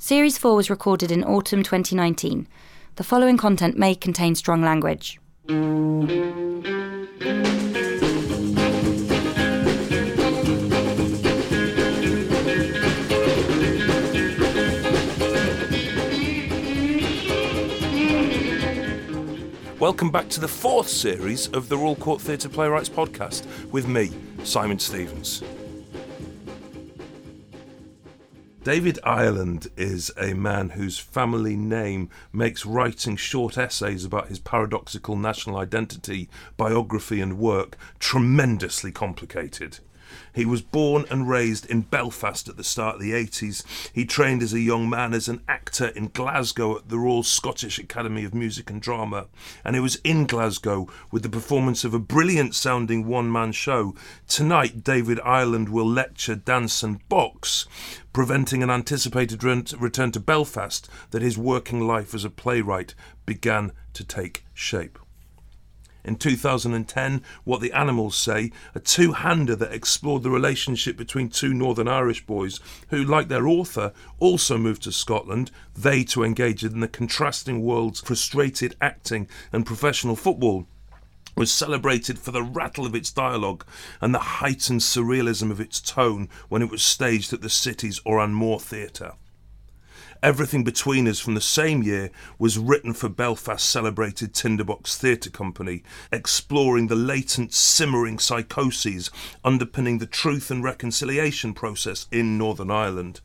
Series 4 was recorded in autumn 2019. The following content may contain strong language. Welcome back to the fourth series of the Royal Court Theatre Playwrights podcast with me, Simon Stephens. David Ireland is a man whose family name makes writing short essays about his paradoxical national identity, biography, and work tremendously complicated. He was born and raised in Belfast at the start of the 80s. He trained as a young man as an actor in Glasgow at the Royal Scottish Academy of Music and Drama. And it was in Glasgow with the performance of a brilliant sounding one man show. Tonight, David Ireland will lecture, dance, and box, preventing an anticipated return to Belfast that his working life as a playwright began to take shape. In 2010, What the Animals Say, a two hander that explored the relationship between two Northern Irish boys who, like their author, also moved to Scotland, they to engage in the contrasting worlds frustrated acting and professional football was celebrated for the rattle of its dialogue and the heightened surrealism of its tone when it was staged at the City's Oran Theatre. Everything Between Us from the same year was written for Belfast's celebrated Tinderbox Theatre Company, exploring the latent, simmering psychoses underpinning the truth and reconciliation process in Northern Ireland.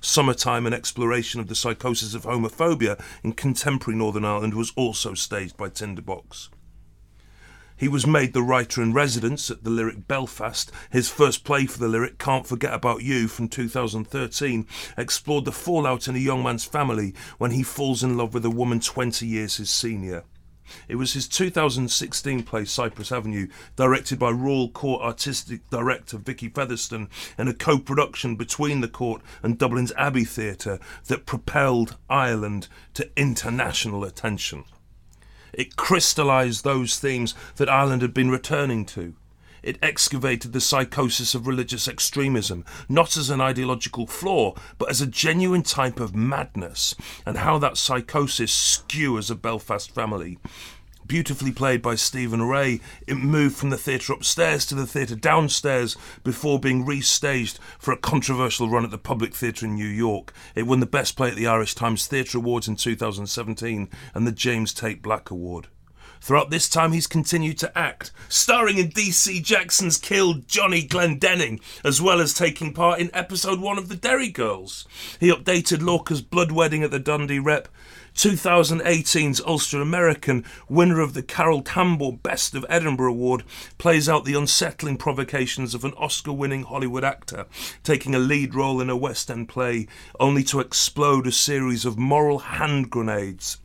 Summertime, an exploration of the psychosis of homophobia in contemporary Northern Ireland, was also staged by Tinderbox. He was made the writer in residence at the Lyric Belfast. His first play for the Lyric, Can't Forget About You, from 2013, explored the fallout in a young man's family when he falls in love with a woman 20 years his senior. It was his 2016 play Cypress Avenue, directed by Royal Court Artistic Director Vicky Featherstone, and a co production between the Court and Dublin's Abbey Theatre, that propelled Ireland to international attention. It crystallised those themes that Ireland had been returning to. It excavated the psychosis of religious extremism, not as an ideological flaw, but as a genuine type of madness, and how that psychosis skewers a Belfast family beautifully played by Stephen Rea. It moved from the theatre upstairs to the theatre downstairs before being restaged for a controversial run at the Public Theatre in New York. It won the Best Play at the Irish Times Theatre Awards in 2017 and the James Tait Black Award. Throughout this time, he's continued to act, starring in DC Jackson's Killed Johnny Glendenning, as well as taking part in episode one of The Derry Girls. He updated Lorca's Blood Wedding at the Dundee Rep 2018's Ulster American, winner of the Carol Tambor Best of Edinburgh Award, plays out the unsettling provocations of an Oscar winning Hollywood actor taking a lead role in a West End play, only to explode a series of moral hand grenades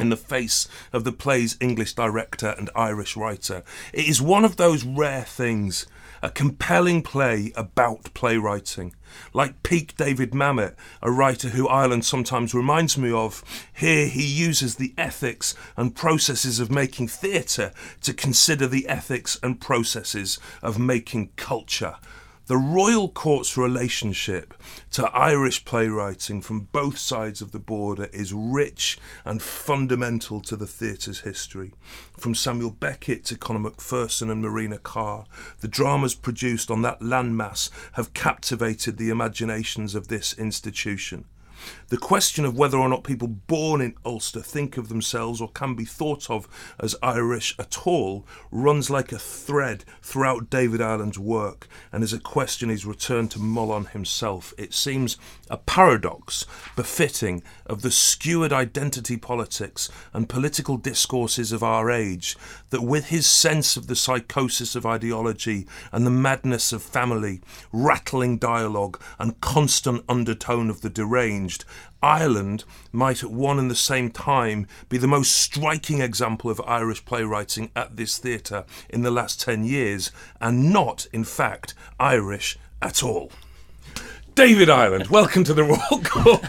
in the face of the play's English director and Irish writer. It is one of those rare things a compelling play about playwriting. Like peak David Mamet, a writer who Ireland sometimes reminds me of, here he uses the ethics and processes of making theatre to consider the ethics and processes of making culture. The royal court's relationship to Irish playwriting from both sides of the border is rich and fundamental to the theatre's history. From Samuel Beckett to Conor McPherson and Marina Carr, the dramas produced on that landmass have captivated the imaginations of this institution. The question of whether or not people born in Ulster think of themselves or can be thought of as Irish at all runs like a thread throughout David Ireland's work and is a question he's returned to mull on himself. It seems a paradox befitting of the skewered identity politics and political discourses of our age that with his sense of the psychosis of ideology and the madness of family, rattling dialogue and constant undertone of the deranged Ireland might at one and the same time be the most striking example of Irish playwriting at this theatre in the last 10 years, and not, in fact, Irish at all. David Ireland, welcome to the Royal Court.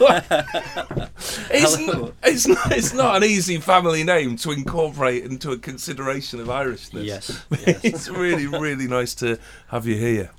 it's, not, it's, not, it's not an easy family name to incorporate into a consideration of Irishness. Yes, yes. it's really, really nice to have you here.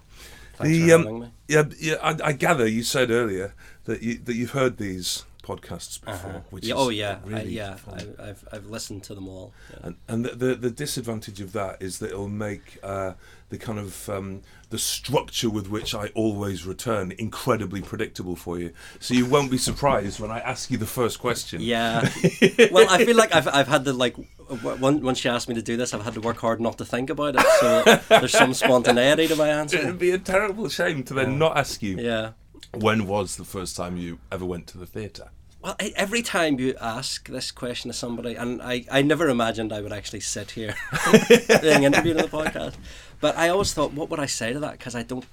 Thanks the, for um. Yeah, yeah I, I gather you said earlier that you that you've heard these podcasts before, which Uh-huh. Yeah, is oh yeah, I, yeah. fun. I, I've I've listened to them all. Yeah. And, and the, the the disadvantage of that is that it'll make uh, the kind of um, the structure with which I always return incredibly predictable for you. So you won't be surprised when I ask you the first question. Yeah. well, I feel like I've, I've had the like w- when she asked me to do this, I've had to work hard not to think about it. So there's some spontaneity to my answer. It'd be a terrible shame to then not ask you Yeah. When was the first time you ever went to the theatre. Well, I, every time you ask this question to somebody, and I, I never imagined I would actually sit here being interviewed on the podcast, but I always thought, what would I say to that? Because I don't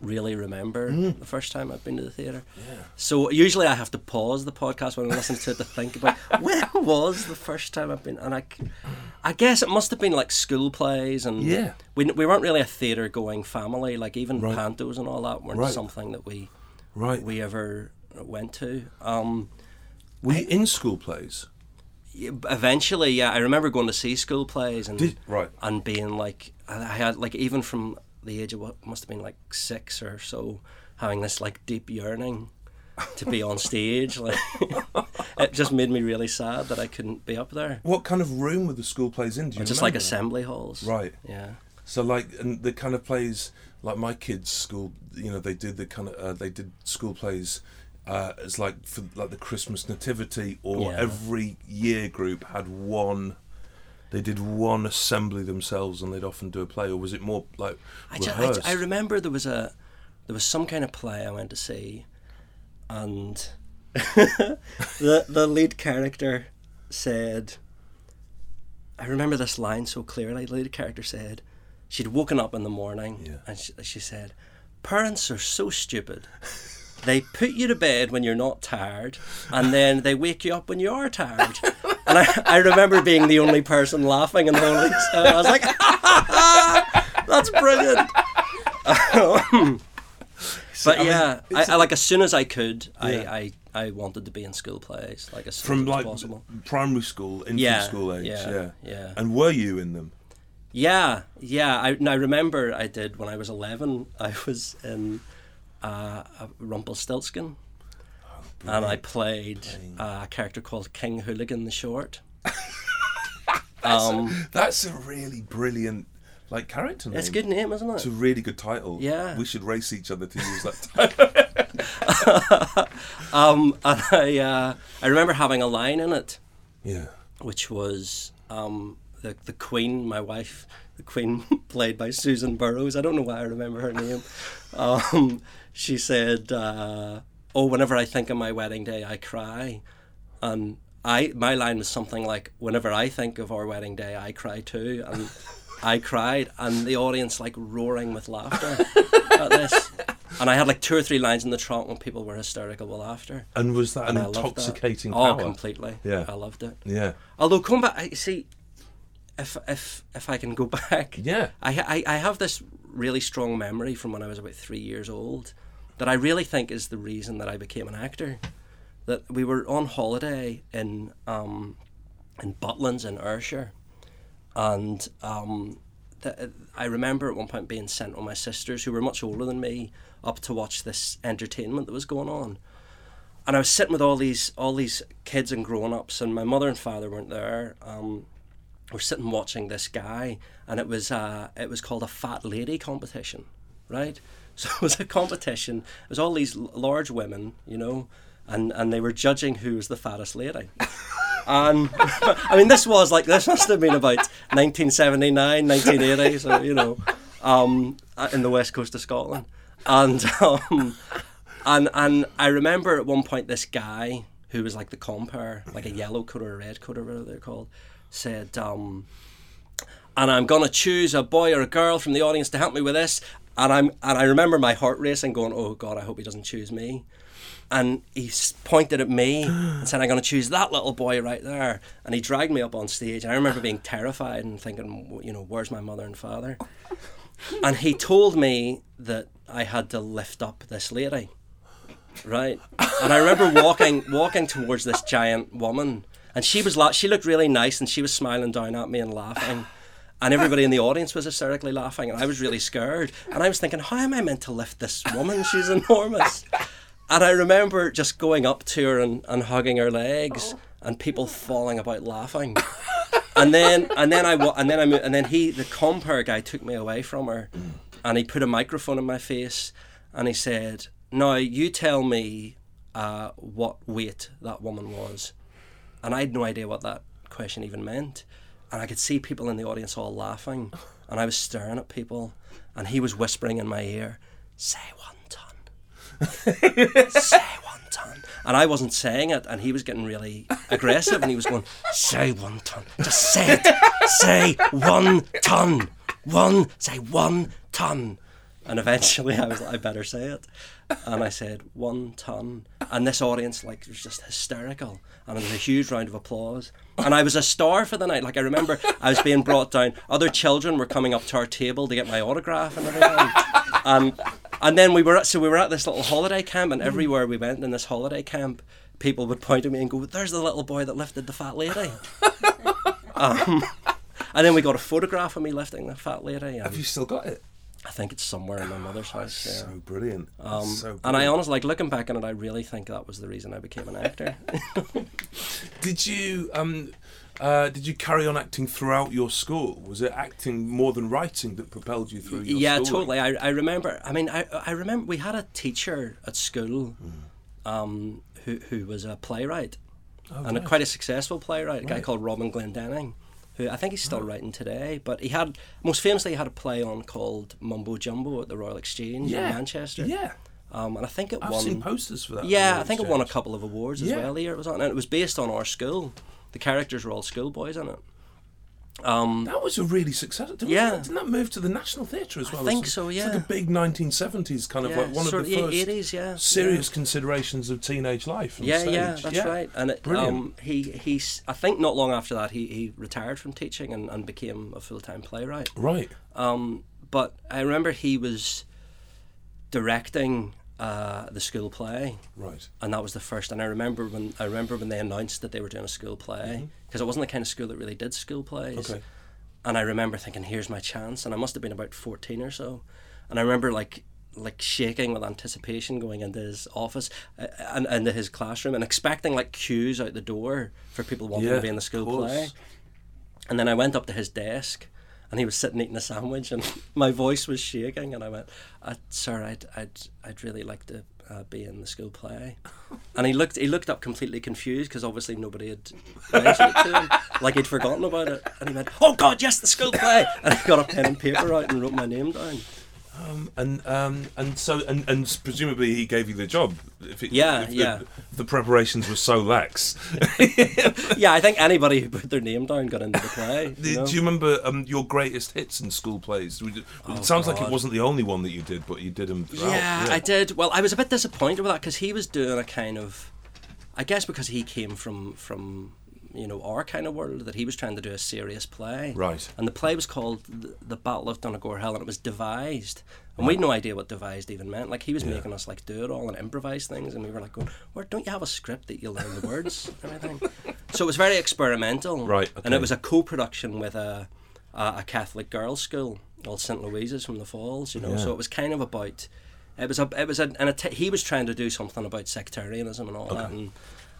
really remember hmm. the first time I've been to the theatre. Yeah. So usually I have to pause the podcast when I'm listening to it to think about when was the first time I've been, and I, I guess it must have been like school plays and Yeah. we, we weren't really a theatre going family, like even Right. pantos and all that weren't Right. something that we Right. we ever went to. Um, Were you in school plays? eventually, yeah, I remember going to see school plays and Did right. and being like, I had like even from the age of what must have been like six or so, having this like deep yearning to be on stage. Like it just made me really sad that I couldn't be up there. What kind of room were the school plays in? Do you Just like assembly halls. Right. Yeah. So like, and the kind of plays like my kids' school, you know, they did the kind of uh, they did school plays uh, as like for like the Christmas Nativity, or Yeah. every year group had one. They did one assembly themselves, and they'd often do a play. Or was it more like I, I, I remember there was a there was some kind of play I went to see, and the the lead character said, I remember this line so clearly. The lead character said, she'd woken up in the morning Yeah. and she, she said, "Parents are so stupid." They put you to bed when you're not tired, and then they wake you up when you are tired. And I, I remember being the only person laughing in the whole thing. So I was like, "That's brilliant." but I mean, yeah, I, I like as soon as I could, Yeah. I, I, I wanted to be in school plays, like as soon from as like possible. primary school, infant Yeah, school age, yeah, yeah. yeah. And were you in them? Yeah, yeah. I, and I remember I did when I was 11. I was in uh, a Rumpelstiltskin. and I played uh, a character called King Hooligan the Short. um, That's a really brilliant like character name. it's a good name, isn't it? It's a really good title. Yeah. We should race each other to use that title. Um, and I, uh, I remember having a line in it, yeah. which was um, the the Queen, my wife, the Queen, played by Susan Burrows. I don't know why I remember her name. Um, she said, uh, "Oh, whenever I think of my wedding day, I cry," and I my line was something like, "Whenever I think of our wedding day, I cry too," and I cried, and the audience like roaring with laughter at this. And I had like two or three lines in the trunk when people were hysterical with laughter. And was that And an I loved that. intoxicating Oh, power? completely. Yeah. I loved it. Yeah. Although come back, I see. If if if I can go back, Yeah. I I I have this really strong memory from when I was about three years old, that I really think is the reason that I became an actor. That we were on holiday in um, in Butlins in Ayrshire, and um, the, I remember at one point being sent with my sisters, who were much older than me, up to watch this entertainment that was going on and I was sitting with all these all these kids and grown ups, and my mother and father weren't there. Um, we're sitting watching this guy, and it was uh, it was called a fat lady competition, right? So it was a competition. It was all these l- large women, you know, and and they were judging who was the fattest lady. And I mean, this was like this must have been about 1979, 1980, so you know, um, in the west coast of Scotland, and um, and and I remember at one point this guy who was like the compere, like a yellow coat or a red coat or whatever they're called, said, um, and I'm gonna choose a boy or a girl from the audience to help me with this. And I'm and I remember my heart racing, going, "Oh God, I hope he doesn't choose me." And he pointed at me and said, "I'm going to choose that little boy right there." And he dragged me up on stage. And I remember being terrified and thinking, you know, where's my mother and father? And he told me that I had to lift up this lady, right? And I remember walking walking towards this giant woman, and she was la- she looked really nice, and she was smiling down at me and laughing. And everybody in the audience was hysterically laughing, and I was really scared. And I was thinking, how am I meant to lift this woman? She's enormous. and I remember just going up to her and, and hugging her legs, and people falling about laughing. and then and then I and then I mo- and then he the compere guy took me away from her, and he put a microphone in my face, and he said, "Now you tell me uh, what weight that woman was," and I had no idea what that question even meant, and I could see people in the audience all laughing, and I was staring at people, and he was whispering in my ear, "Say one ton." say one ton. And I wasn't saying it, and he was getting really aggressive, and he was going, say one ton. Just say it. say one ton. One, say one ton. And eventually I was like, I better say it. And I said, one ton. And this audience, like, was just hysterical. And there was a huge round of applause. And I was a star for the night. Like, I remember I was being brought down. Other children were coming up to our table to get my autograph and everything. And and then we were at, so we were at this little holiday camp, and everywhere we went in this holiday camp, people would point at me and go, "There's the little boy that lifted the fat lady." um, and then we got a photograph of me lifting the fat lady. Have you still got it? I think it's somewhere in my mother's house. Yeah. So brilliant. Um, so and I honestly, like looking back on it, I really think that was the reason I became an actor. Did you um, uh, did you carry on acting throughout your school? Was it acting more than writing that propelled you through your yeah, schooling? totally. I, I remember. I mean, I I remember we had a teacher at school, um, who who was a playwright, and a, Oh, quite a successful playwright. A guy called Robin Glendenning, who I think he's still writing today. But he had most famously he had a play on called Mumbo Jumbo at the Royal Exchange Yeah. in Manchester. Yeah, Um, and I think it I've won. seen posters for that. Yeah, I think it won a couple of awards as Yeah. well year it was on, and it was based on our school. The characters were all schoolboys in it. Um, That was a really successful. Didn't Yeah. that, didn't that move to the National Theatre as well? I think so. Yeah, It's like a big 1970s kind of yeah, like one sort of the first 80s, yeah. serious considerations of teenage life. Yeah, stage. yeah, that's right. And it, Brilliant. um, he, he's, I think not long after that, he, he retired from teaching and, and became a full time playwright. Right. Um, but I remember he was directing uh, the school play, Right. and that was the first. And I remember when I remember when they announced that they were doing a school play because it wasn't the kind of school that really did school plays. Mm-hmm. Okay. And I remember thinking, "Here's my chance," and I must have been about fourteen or so. And I remember like like shaking with anticipation going into his office uh, and into his classroom and expecting like queues out the door for people wanting Yeah, to be in the school play. And then I went up to his desk and he was sitting eating a sandwich and my voice was shaking and I went, uh, "Sir, I'd I'd I'd really like to uh, be in the school play." And he looked he looked up completely confused because obviously nobody had mentioned it to him, like he'd forgotten about it. And he went, "Oh God, yes, the school play!" And he got a pen and paper out and wrote my name down. And um and so and, and presumably he gave you the job. If it, Yeah, if the, yeah. the preparations were so lax. Yeah, I think anybody who put their name down got into the play. Do You know? you remember um, your greatest hits in school plays? It sounds like it Oh, wasn't the only one that you did, but you did them throughout. Yeah, I did. Well, I was a bit disappointed with that because he was doing a kind of, I guess because he came from from you know our kind of world that he was trying to do a serious play. Right. And the play was called the, Battle of Donegal Hill, and it was devised, and we had no idea what devised even meant. Like he was making us like do it all and improvise things, and we were like going, "Where don't you have a script that you learn the words and everything?" So it was very experimental. Right, And it was a co-production with a a, a Catholic girls' school called St Louise's from the Falls. You know, Yeah. so it was kind of about. It was a. It was a. And a t- he was trying to do something about sectarianism and all that. And,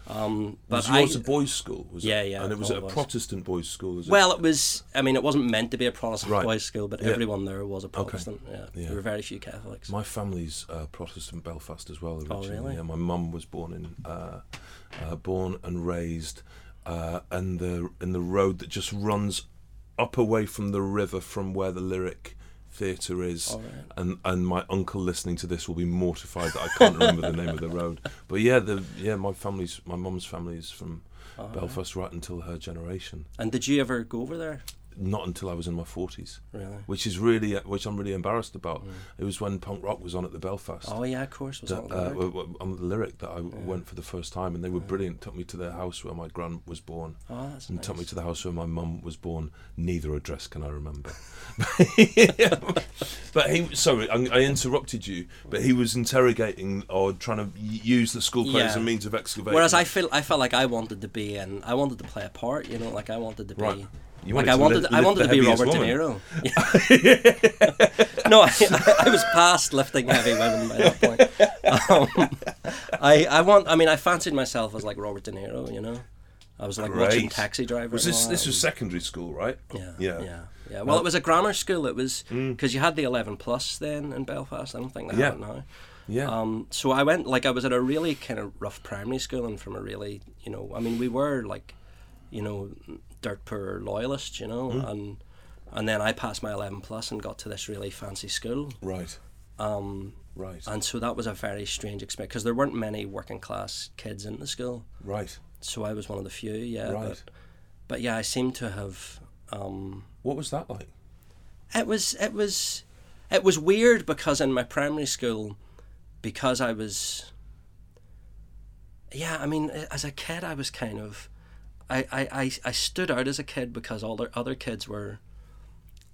um, but Was I, yours a boys' school? Was Yeah, it? yeah, And it was a. Protestant boys' school, it? well, it was. I mean, it wasn't meant to be a Protestant Right. boys' school, but Yeah. everyone there was a Protestant. Yeah. Yeah. there were very few Catholics. My family's uh, Protestant Belfast as well. Originally. Oh, really? Yeah, my mum was born in, uh, uh, born and raised, uh, and the in the road that just runs up away from the river from where the Lyric Theatre is. Right. And and my uncle listening to this will be mortified that I can't remember the name of the road. But yeah, the yeah my family's my mum's family is from Belfast right until her generation. And did you ever go over there? Not until I was in my forties. Really? Which is really, which I'm really embarrassed about. It was when punk rock was on at the Belfast Oh yeah, of course. Was that, uh, lyric? w- w- on the lyric that I went for the first time, and they were brilliant. Took me to their house where my gran was born, oh, that's and nice. took me to the house where my mum was born. Neither address can I remember. but he, sorry, I, I interrupted you. But he was interrogating or trying to use the school play as a means of excavation. Whereas I feel I felt like I wanted to be and I wanted to play a part. You know, like I wanted to be Right. You like I wanted, lift- I wanted to be Robert woman. De Niro. no, I, I was past lifting heavy women by that point. Um, I, I want. I mean, I fancied myself as like Robert De Niro. You know, I was like watching Taxi Driver. Was this this was secondary school, right? Yeah, Yeah. yeah, yeah. Well, it was a grammar school. It was Mm. because you had the eleven plus then in Belfast. I don't think they Yeah. have it now. Yeah. Um, so I went like I was at a really kind of rough primary school and from a really you know I mean we were like you know dirt poor loyalists you know Mm. and and then I passed my eleven plus and got to this really fancy school right. um, Right. and so that was a very strange experience because there weren't many working class kids in the school right. so I was one of the few yeah Right. but, but yeah I seem to have um, What was that like? it was it was it was weird because in my primary school because I was yeah I mean as a kid I was kind of I, I, I, I stood out as a kid because all the other kids were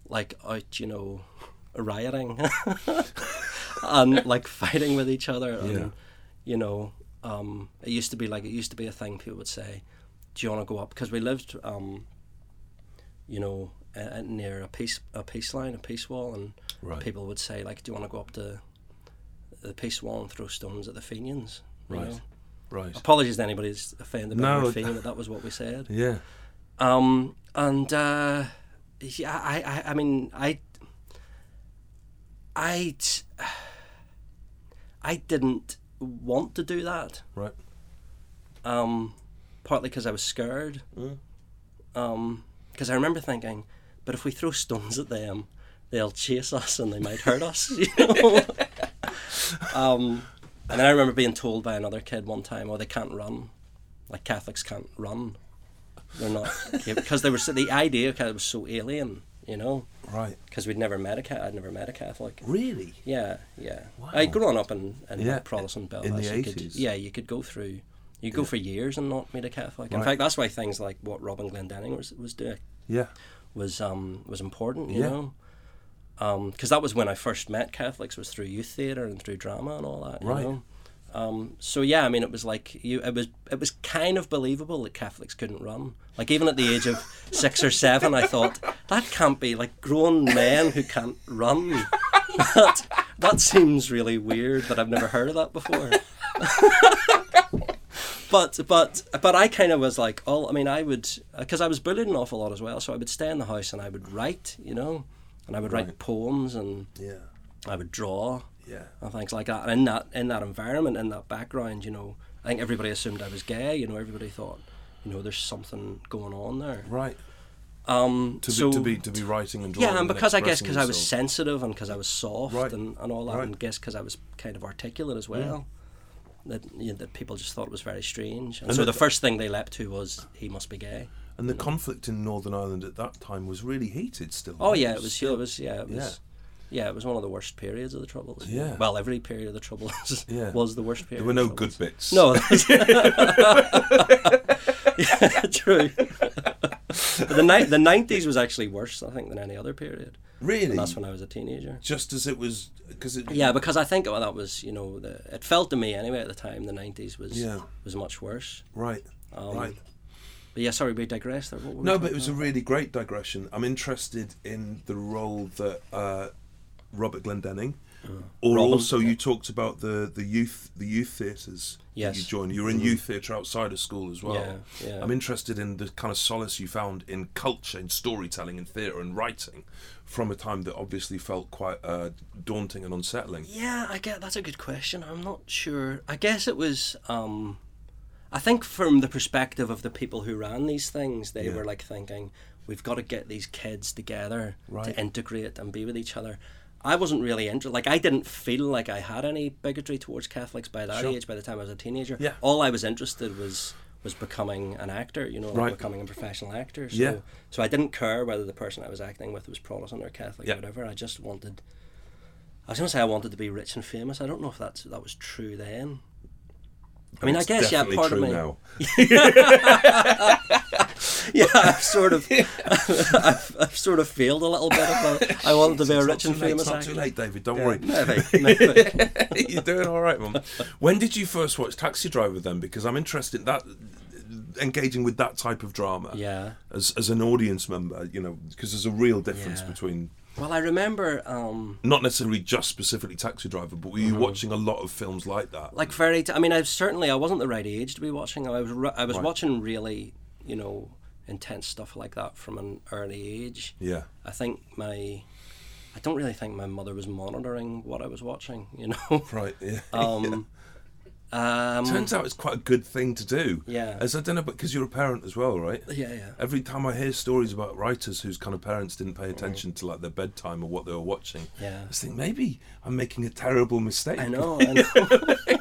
like out you know rioting and like fighting with each other and Yeah. you know um, it used to be like it used to be a thing people would say do you want to go up because we lived um, you know uh, near a peace a peace line a peace wall and Right. people would say like do you want to go up to the peace wall and throw stones at the Fenians Right. know? Right. apologies to anybody who's offended by No, it- but that was what we said Yeah. um, and uh, yeah, I, I, I mean, I, I, I didn't want to do that. Right. Um, partly because I was scared. Mm. Um, because I remember thinking, but if we throw stones at them, they'll chase us and they might hurt us. You know. um, and then I remember being told by another kid one time, "Oh, they can't run. Like Catholics can't run. They're not because they were so- the idea kind of was so alien, you know." Right. Because we'd never met a cat. I'd never met a Catholic. Really? Yeah, yeah. Wow. I'd grown up in, in Yeah, Protestant in Belfast. the You could- 80s. yeah, you could go through. You go for years and not meet a Catholic. In Right. fact, that's why things like what Robin Glendenning was was doing Yeah. was um was important. You Yeah. know. Because that was when I first met Catholics was through youth theatre and through drama and all that. You Right. Know? Um, so yeah, I mean, it was like you. It was it was kind of believable that Catholics couldn't run. Like even at the age of six or seven, I thought that can't be like grown men who can't run. that that seems really weird. That I've never heard of that before. but but but I kind of was like, oh, I mean, I would because I was bullied an awful lot as well. So I would stay in the house and I would write, you know, and I would write Right. poems and Yeah. I would draw Yeah. and things like that. And in that in that environment, in that background, you know, I think everybody assumed I was gay. You know, everybody thought, you know, there's something going on there. Right. Um, To so be to be to be writing and drawing. yeah, and because I guess because I was sensitive and because I was soft Right. and, and all that, Right. and guess because I was kind of articulate as well. That you know, that people just thought it was very strange, and, And so the first thing they leapt to was he must be gay. And the conflict in Northern Ireland at that time was really heated still. Oh yeah, it was. Yeah, it was. Yeah, it was. Yeah. Yeah. it was one of the worst periods of the Troubles. Yeah. Well, every period of the Troubles Yeah. was the worst period. There were no Troubles. good bits. No, that's yeah, true. but the ni- the nineties was actually worse, I think, than any other period. Really? And that's when I was a teenager. Just as it was, because it. Yeah, because I think well, that was you know the, it felt to me anyway at the time the nineties was Yeah. was much worse. Right. Um, right. But yeah, sorry, we digressed there. What were No, but it was a really great digression. I'm interested in the role that uh, Robert Glendenning, or Robin, also yeah. you talked about the, the youth the youth theatres Yes. that you joined. You were in youth theatre outside of school as well. Yeah, yeah. I'm interested in the kind of solace you found in culture, in storytelling, in theatre and writing, from a time that obviously felt quite uh, daunting and unsettling. Yeah, I get that's a good question. I'm not sure. I guess it was. Um, I think from the perspective of the people who ran these things, they Yeah. were like thinking, "We've got to get these kids together Right. to integrate and be with each other." I wasn't really interested. Like I didn't feel like I had any bigotry towards Catholics by that Sure. age. By the time I was a teenager, Yeah. all I was interested was was becoming an actor. You know, Right. becoming a professional actor. So, Yeah. So I didn't care whether the person I was acting with was Protestant or Catholic Yeah. or whatever. I just wanted. I was going to say I wanted to be rich and famous. I don't know if that's that was true then. I mean, I guess yeah, part of me. now. Yeah, I've sort of, I've, I've sort of failed a little bit. About, I wanted to be a rich and famous It's not actor. too late, David. Don't Yeah, worry. Maybe, maybe. You're doing all right, mum. When did you first watch Taxi Driver then? Because I'm interested. That engaging with that type of drama Yeah. as as an audience member? You know, because there's a real difference Yeah. between Well, I remember, um, not necessarily just specifically Taxi Driver, but were you Mm-hmm. watching a lot of films like that? like very. T- I mean, I certainly I wasn't the right age to be watching. I was ru- I was Right. watching really, you know, intense stuff like that from an early age. yeah, I think my, I don't really think my mother was monitoring what I was watching. You know. right. Yeah. Um, um, Turns out it's quite a good thing to do. Yeah. As I don't know, because you're a parent as well, right? yeah, yeah. Every time I hear stories about writers whose kind of parents didn't pay attention to like their bedtime or what they were watching, Yeah. I just think maybe I'm making a terrible mistake. I know, I know.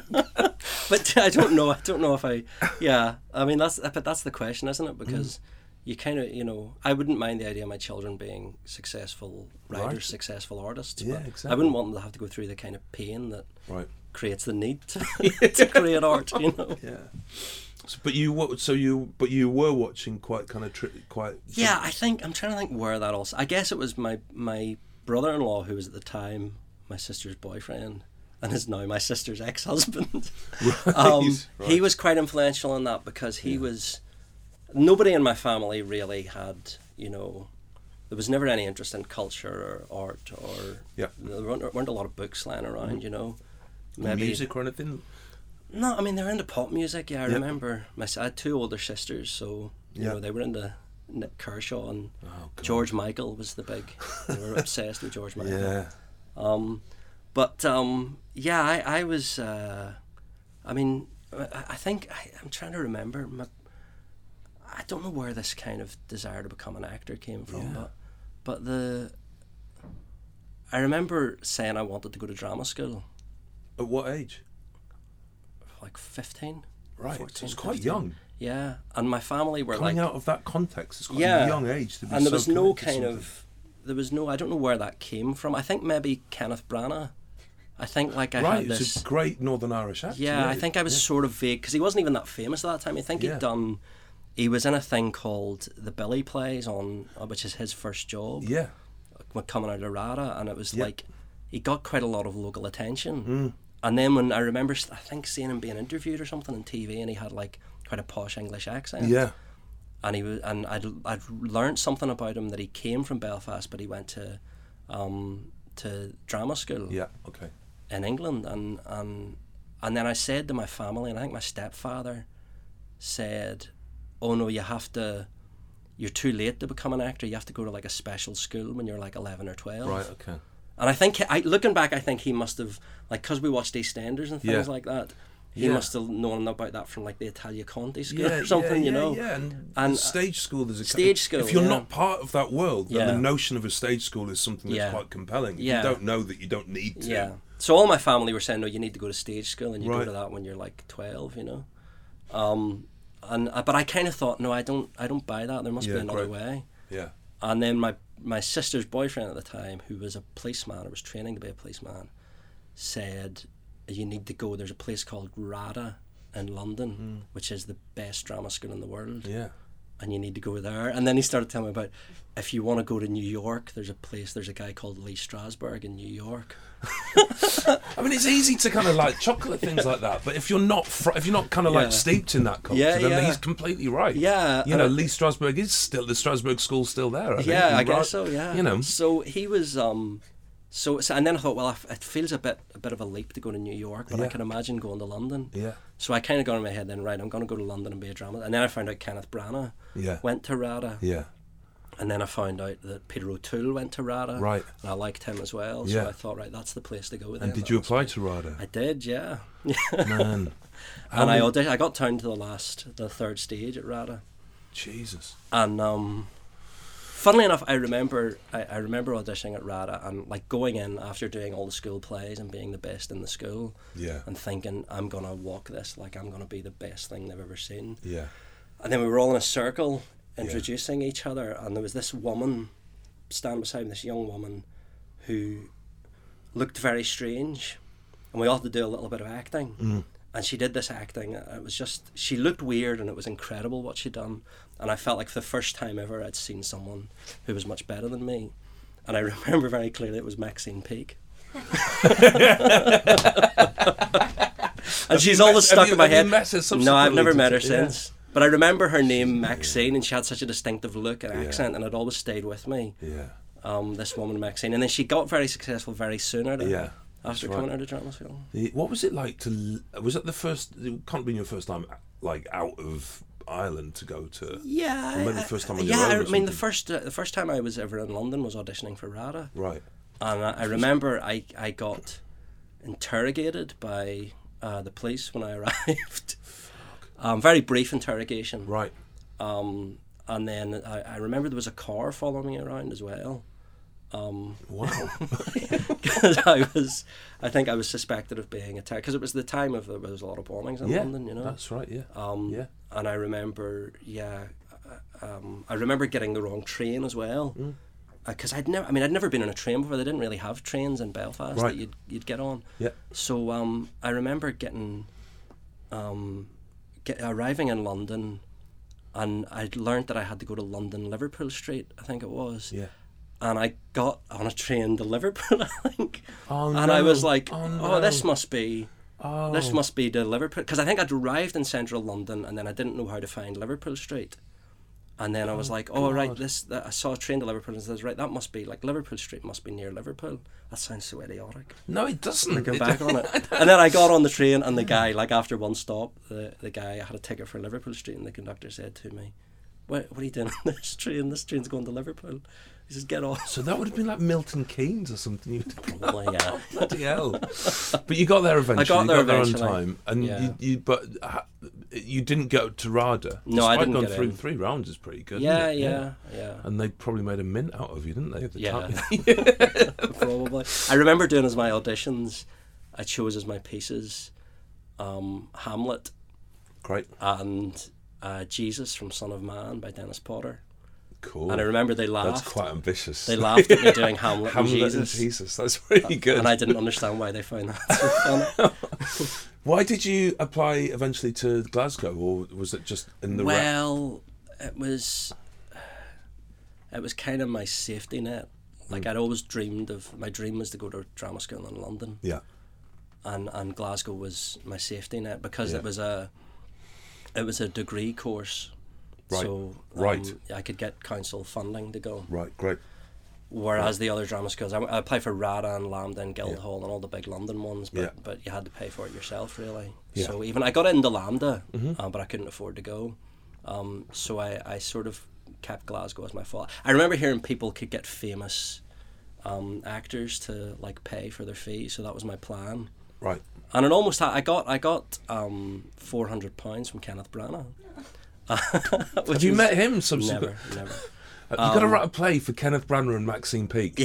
but I don't know. I don't know if I. Yeah, I mean that's but that's the question, isn't it? Because Mm. you kind of you know I wouldn't mind the idea of my children being successful writers, Right. successful artists. Yeah, but I wouldn't want them to have to go through the kind of pain that Right. Creates the need to, to create art. You know. Yeah. So, but you so you but you were watching quite kind of tri- quite Yeah, I think I'm trying to think where that also. I guess it was my my brother-in-law who was at the time my sister's boyfriend and is now my sister's ex-husband. um, He was quite influential in that because he was. Nobody in my family really had, you know, there was never any interest in culture or art or Yeah. there weren't, weren't a lot of books lying around, you know. Music or anything. No, I mean they're into pop music. Yeah, I Yeah. remember. My I had two older sisters, so you Yeah. know they were into Nik Kershaw and Oh, George Michael was the big. They were obsessed with George Michael. Yeah. Um, but um, yeah, I, I was. Uh, I mean, I, I think I, I'm trying to remember. My, I don't know where this kind of desire to become an actor came from, Yeah. but but the. I remember saying I wanted to go to drama school, At what age? like 15. Right. 14, so it's quite 15. young. Yeah, and my family were Coming like, out of that context, it's quite yeah, a young age to be and there so was no kind of, there was no, I don't know where that came from. I think maybe Kenneth Branagh. I think like I right. had It's this. a great Northern Irish actor. Yeah, I think I was yeah. sort of vague because he wasn't even that famous at that time. I think Yeah. he'd done. He was in a thing called the Billy Plays on, uh, which is his first job. Yeah. coming out of RADA, and it was like he got quite a lot of local attention. Mm. And then when I remember, I think seeing him being interviewed or something on TV, and he had like quite a posh English accent. Yeah. and he was, and I'd I'd learned something about him that he came from Belfast, but he went to, um, to drama school Yeah. Okay. in England, and and and then I said to my family, and I think my stepfather said, "Oh no, you have to." You're too late to become an actor. You have to go to like a special school when you're like eleven or twelve. Right. Okay. And I think, I, looking back, I think he must have, like, because we watched EastEnders and things Yeah. like that, he Yeah. must have known about that from, like, the Italia Conti school Yeah, or something, you know? Yeah. And, And, stage school, there's a stage school, If you're not part of that world, then the notion of a stage school is something that's quite compelling. If Yeah. You don't know that you don't need to. Yeah. So all my family were saying, no, you need to go to stage school, and you go to that when you're, like, 12, you know? Um, and uh, But I kind of thought, no, I don't I don't buy that. There must be another great. way. Yeah. And then my my sister's boyfriend at the time, who was a policeman or was training to be a policeman, said, "You need to go. There's a place called RADA in London, hmm. which is the best drama school in the world, Yeah. and you need to go there." And then he started telling me about if you want to go to New York, there's a place. There's a guy called Lee Strasberg in New York. I mean, it's easy to kind of like chocolate things like that, but if you're not fr- if you're not kind of Yeah. like steeped in that culture, Yeah, then yeah. he's completely right. Yeah, You know, I- Lee Strasberg is still the Strasberg School's still there. I think. yeah, I guess right- so. Yeah, You know. So he was. um so, so and then I thought, well, it feels a bit a bit of a leap to go to New York, but I can imagine going to London. Yeah. So I kind of got in my head then, right, I'm going to go to London and be a drama. And then I found out Kenneth Branagh Yeah. went to RADA. Yeah. And then I found out that Peter O'Toole went to RADA. Right. And I liked him as well. So Yeah. I thought, right, that's the place to go. Then. And did you apply to RADA? I did, yeah. Man. And I many- auditioned. I got down to the last, the third stage at RADA. Jesus. And um, funnily enough, I remember I, I remember auditioning at RADA and like going in after doing all the school plays and being the best in the school Yeah. and thinking I'm gonna walk this like I'm gonna be the best thing they've ever seen. Yeah. And then we were all in a circle introducing each other, and there was this woman standing beside me, this young woman who looked very strange, and we all had to do a little bit of acting. Mm. And she did this acting. It was just she looked weird, and it was incredible what she'd done. And I felt like for the first time ever, I'd seen someone who was much better than me. And I remember very clearly it was Maxine Peake. and she's always stuck you- in my head. no, I've never met her since. Yeah. But I remember her name Maxine, and she had such a distinctive look and accent, and it always stayed with me. Yeah. Um, this woman Maxine, and then she got very successful very soon out of Yeah, after right. coming out of drama school. What was it like to? Was that the first? It can't be your first time, like out of Ireland to go to. Yeah, Or maybe the first time on yeah. I mean, the first uh, the first time I was ever in London was auditioning for RADA, Right. and I, I remember I I got interrogated by uh, the police when I arrived. Um, very brief interrogation. Right. Um, and then I, I remember there was a car following me around as well. Um, Wow. because I was, I think I was suspected of being attacked because it was the time of there was a lot of bombings in yeah. London, you know. That's right. Yeah. Um, yeah. And I remember, yeah, uh, um, I remember getting the wrong train as well. Mm. Because I'd never, I mean, I'd never been on a train before. They didn't really have trains in Belfast Right. that you'd you'd get on. Yeah. So um, I remember getting, um, get, arriving in London, and I'd learnt that I had to go to London Liverpool Street. I think it was. Yeah. And I got on a train to Liverpool. I think. Oh, and I was like, Oh, oh, this must be. Oh. This must be the Liverpool because I think I'd arrived in central London and then I didn't know how to find Liverpool Street, and then I was oh, like, oh right, this that, I saw a train to Liverpool and says right that must be like Liverpool Street must be near Liverpool. That sounds so idiotic. No, it doesn't. Looking It- back on it, and then I got on the train and the guy like after one stop, the the guy I had a ticket for Liverpool Street and the conductor said to me, what what are you doing on this train? This train's going to Liverpool. He says get off. So that would have been like Milton Keynes or something. You Probably yeah. bloody hell. But you got there eventually. got you there got there on eventually. time, and Yeah. you, you but you didn't go to RADA. No, I didn't going get through in. three rounds is pretty good. Yeah, it? yeah, yeah. And they probably made a mint out of you, didn't they? At the Yeah. time? probably. I remember doing as my auditions. I chose as my pieces um, Hamlet Great, and uh, Jesus from Son of Man by Dennis Potter. Cool. And I remember they laughed. That's quite ambitious. They laughed at me doing Hamlet, Hamlet and and Jesus. Jesus. That's really good. And I didn't understand why they found that so funny. Why did you apply eventually to Glasgow, or was it just in the rep? well, it was it was kind of my safety net. Like Hmm. I'd always dreamed of my dream was to go to drama school in London. Yeah, and and Glasgow was my safety net because Yeah. it was a it was a degree course. Right. So Right. um, I could get council funding to go. right, great. Whereas the other drama schools, I, I applied for RADA and LAMDA and Guildhall and all the big London ones, but Yeah. but you had to pay for it yourself really. Yeah. Mm-hmm. So even I got into LAMDA, uh, but I couldn't afford to go. Um, so I, I sort of kept Glasgow as my fault. I remember hearing people could get famous um, actors to like pay for their fees, so that was my plan Right. and it almost ha- I got I got um, four hundred pounds from Kenneth Branagh. Have you met him? Subsequent? Never, never. Have you got to Um, write a play for Kenneth Branagh and Maxine Peake.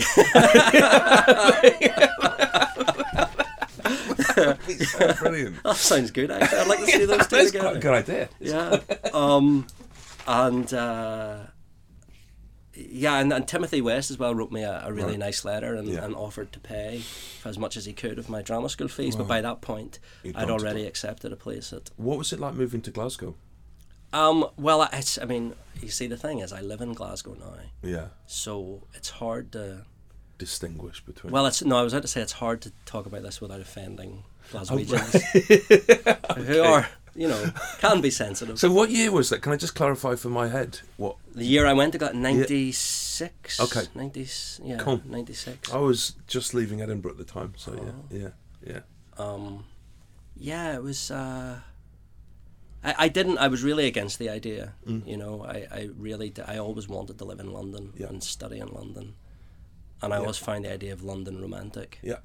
That'd so brilliant. That sounds good. Actually, I'd like to see those two That's together. quite a good idea. Yeah. Um, and uh, yeah, and, and Timothy West as well wrote me a, a really Right. nice letter and, Yeah. and offered to pay for as much as he could of my drama school fees. But by that point, You'd I'd already accepted a place at. What was it like moving to Glasgow? Um, well, it's. I mean, you see, the thing is, I live in Glasgow now, Yeah, so it's hard to. distinguish between. Well, it's no. I was about to say it's hard to talk about this without offending Oh, Glaswegians, who are you know can be sensitive. so what year was that? Can I just clarify for my head? What the year I went to got ninety six. Okay. ninety yeah, Cool. ninety six. I was just leaving Edinburgh at the time, so Oh. yeah, yeah, yeah. Um, yeah, it was. Uh, I, I didn't. I was really against the idea. You know, I, I really. I always wanted to live in London Yeah. and study in London, and I Yeah. always found the idea of London romantic. Yeah,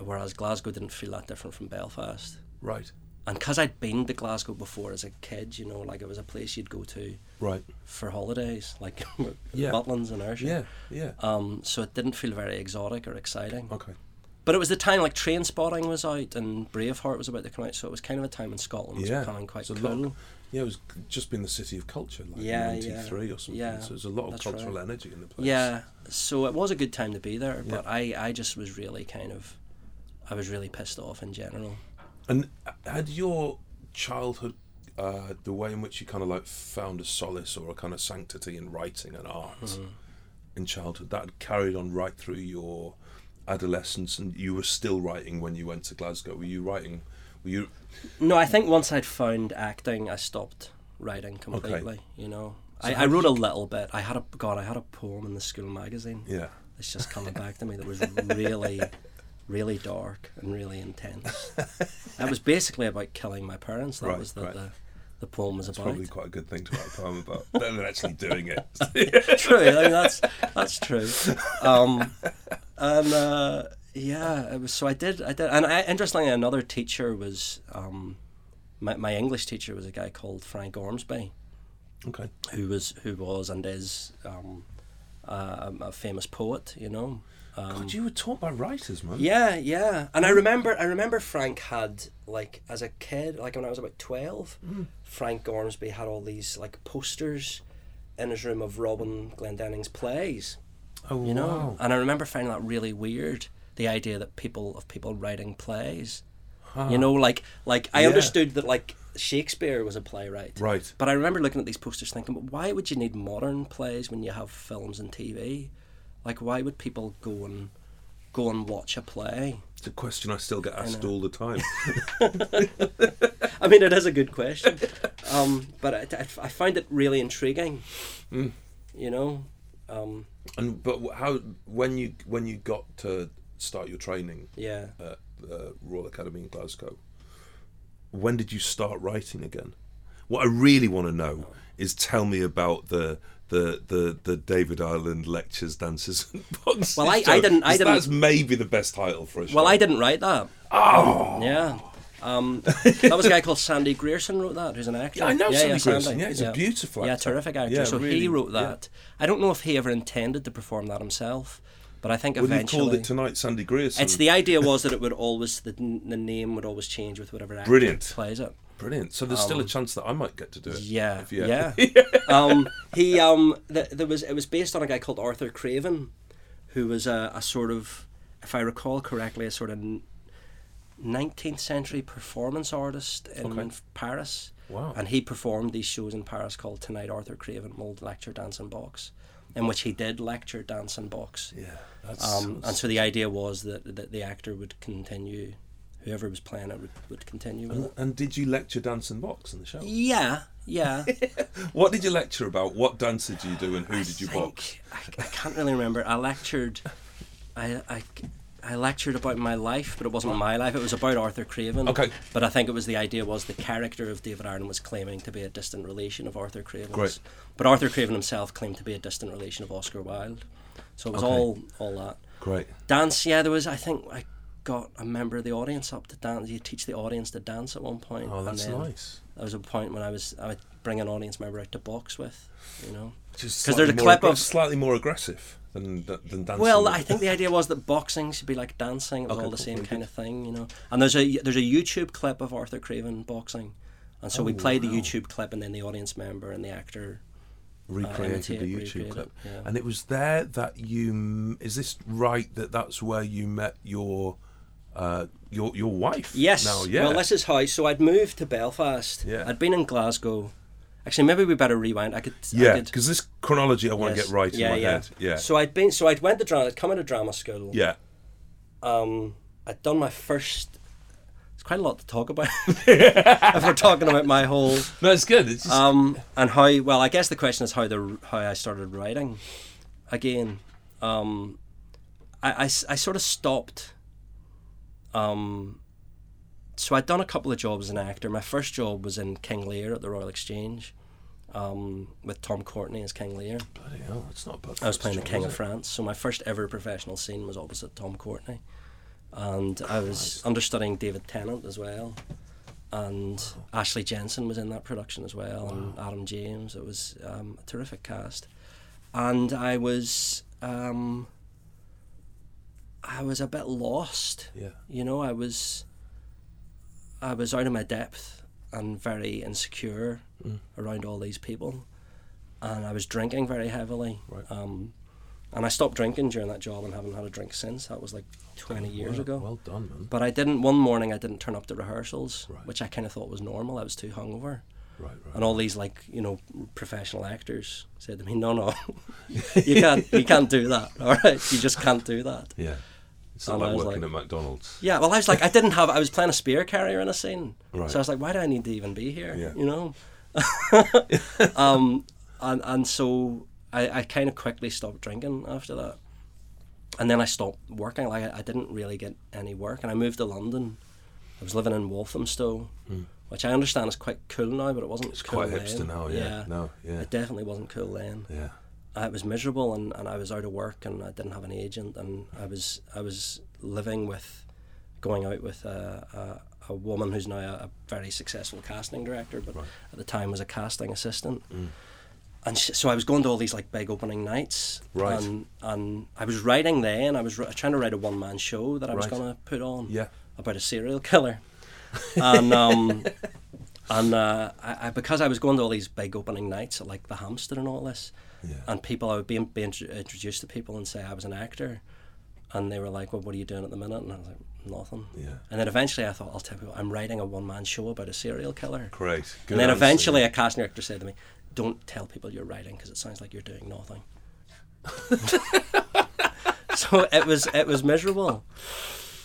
Whereas Glasgow didn't feel that different from Belfast. right, And because I'd been to Glasgow before as a kid, you know, like it was a place you'd go to right. for holidays, like Yeah. Butlins and Ayrshire. Yeah, yeah. Um, so it didn't feel very exotic or exciting. Okay. But it was the time like Trainspotting was out and Braveheart was about to come out, so it was kind of a time in Scotland was Yeah, becoming quite a cool. lot- Yeah, it was just been the city of culture, like Yeah, in yeah. 93 or something. Yeah, so there's a lot of cultural right. energy in the place. Yeah, so it was a good time to be there, but I, I just was really kind of, I was really pissed off in general. And had your childhood, uh, the way in which you kind of like found a solace or a kind of sanctity in writing and art Mm-hmm. in childhood, that had carried on right through your adolescence, and you were still writing when you went to Glasgow. Were you writing? Were you? No, I think once I'd found acting, I stopped writing completely. You know, I, I wrote a little bit. I had a God. I had a poem in the school magazine. Yeah. It's just coming back to me. That was really, really dark and really intense. It was basically about killing my parents. That Right, was the, right. the the poem was It's about. probably quite a good thing to write a poem about, better than actually doing it. true. I mean, that's that's true. Um, and uh, yeah, it was. So I did. I did. And I, interestingly, another teacher was um, my my English teacher was a guy called Frank Ormsby, okay. who was who was and is um, uh, a famous poet. You know. Um, God, you were taught by writers, man. yeah, yeah. And I remember I remember Frank had like as a kid, like when I was about 12, Frank Ormsby had all these like posters in his room of Robin Glendinning's plays, Oh, you know. wow. And I remember finding that really weird, the idea that people of people writing plays. You know, like like I Yeah. understood that like Shakespeare was a playwright. Right. But I remember looking at these posters thinking, "But why would you need modern plays when you have films and TV? Like why would people go and go and watch a play? It's a question I still get asked all the time. I mean, it is a good question, um, but I, I, I find it really intriguing. Mm. You know, um, and but how when you when you got to start your training yeah. at the Royal Academy in Glasgow, when did you start writing again? What I really want to know is tell me about the the the, the David Ireland lectures, dances, and boxes. Well, I- I didn't- I didn't- That's maybe the best title for a show. Well, I didn't write that. Oh, Yeah. Um, that was a guy called Sandy Grierson wrote that, who's an actor. Yeah, I know yeah, Sandy yeah, Grierson, yeah, he's a beautiful Yeah, terrific actor. Yeah, so he really, wrote yeah. that. I don't know if he ever intended to perform that himself, but I think well, you eventually called it tonight, Sandy Grierson. It's the idea was that it would always the, the name would always change with whatever actor Brilliant. plays it. brilliant. So there's still a chance that I might get to do it. Um, Yeah, yeah. um, he um, th- there was it was based on a guy called Arthur Cravan, who was a, a sort of, if I recall correctly, a sort of 19th century performance artist in Okay. Paris. Wow. And he performed these shows in Paris called Tonight Arthur Cravan Mold lecture dance and box, in which he did lecture dance and box. Yeah, that's, Um, and so the idea was that, that the actor would continue, whoever was playing it would, would continue it. And did you lecture dance and box in the show? Yeah, yeah. What did you lecture about? What dance did you do, and who did you box? I, I can't really remember. I lectured, I, I, I lectured about my life, but it wasn't my life. It was about Arthur Cravan. Okay. But I think it was the idea was the character of David Ireland was claiming to be a distant relation of Arthur Cravan. Great. But Arthur Cravan himself claimed to be a distant relation of Oscar Wilde. So it was Okay. all all that. Great. Dance, yeah, there was. I think I got a member of the audience up to dance. You teach the audience to dance at one point. Oh, that's nice. There was a point when I was I would bring an audience member out to box with, you know. Just 'Cause there's a clip of- slightly more aggressive than than dancing. Well, I think the idea was that boxing should be like dancing. It was Okay, all the same kind of thing, you know. And there's a there's a YouTube clip of Arthur Cravan boxing, and so we Oh, played the. YouTube clip, and then the audience member and the actor. recreated imitate- the YouTube recreate clip, it, yeah. and it was there that you. Is this right? That that's where you met your, uh, your your wife. Yes. Now, yeah. Well, this is how. So I'd moved to Belfast. Yeah. I'd been in Glasgow. Actually, maybe we better rewind. I could. Yeah, because this chronology I want to yes. get right yeah, in my yeah. head. Yeah. So I'd been. So I'd went to drama. I'd come into drama school. yeah. um, I'd done my first. It's quite a lot to talk about if we're talking about my whole No, it's good. It's just, um, and how. Well, I guess the question is how the how I started writing. Again, um, I, I I sort of stopped. Um, so I'd done a couple of jobs as an actor. My first job was in King Lear at the Royal Exchange, um, with Tom Courtenay as King Lear. bloody hell, it's not bad. I was playing the King of? France, so my first ever professional scene was opposite Tom Courtenay, and I was understudying David Tennant as well, and Ashley Jensen was in that production as well, and Adam James. It was um, a terrific cast, and I was um, I was a bit lost. Yeah. You know, I was I was out of my depth and very insecure Mm. around all these people, and I was drinking very heavily. Right. Um, and I stopped drinking during that job and haven't had a drink since. That was like twenty years well, ago. Well done, man. But I didn't. One morning, I didn't turn up to rehearsals, Right. which I kind of thought was normal. I was too hungover, Right, right. and all these like you know professional actors said to me, "No, no, you can't, you can't do that. All right, you just can't do that." Yeah. It's not And I like was working like- at McDonald's. Yeah, well, I was like, I didn't have. I was playing a spear carrier in a scene, Right. so I was like, why do I need to even be here? Yeah. You know. um, and and so I, I kind of quickly stopped drinking after that, and then I stopped working. Like I, I didn't really get any work, and I moved to London. I was living in Walthamstow, which I understand is quite cool now, but it wasn't. It's cool quite hipster then. now, yeah. No, yeah. It definitely wasn't cool then. Yeah. I was miserable and, and I was out of work and I didn't have an agent and I was I was living with going out with a, a, a woman who's now a, a very successful casting director but Right. at the time was a casting assistant Mm. and sh- so I was going to all these like big opening nights Right. and, and I was writing then I was r- trying to write a one man show that I was Right. to put on Yeah. about a serial killer and um, and uh, I, I, because I was going to all these big opening nights at like the Hampstead and all this Yeah. and people I would be, be introduced to people and say I was an actor and they were like well what are you doing at the minute and I was like nothing Yeah. and then eventually I thought I'll tell people I'm writing a one man show about a serial killer Great. Good and then answer, eventually a casting director said to me don't tell people you're writing because it sounds like you're doing nothing so it was it was miserable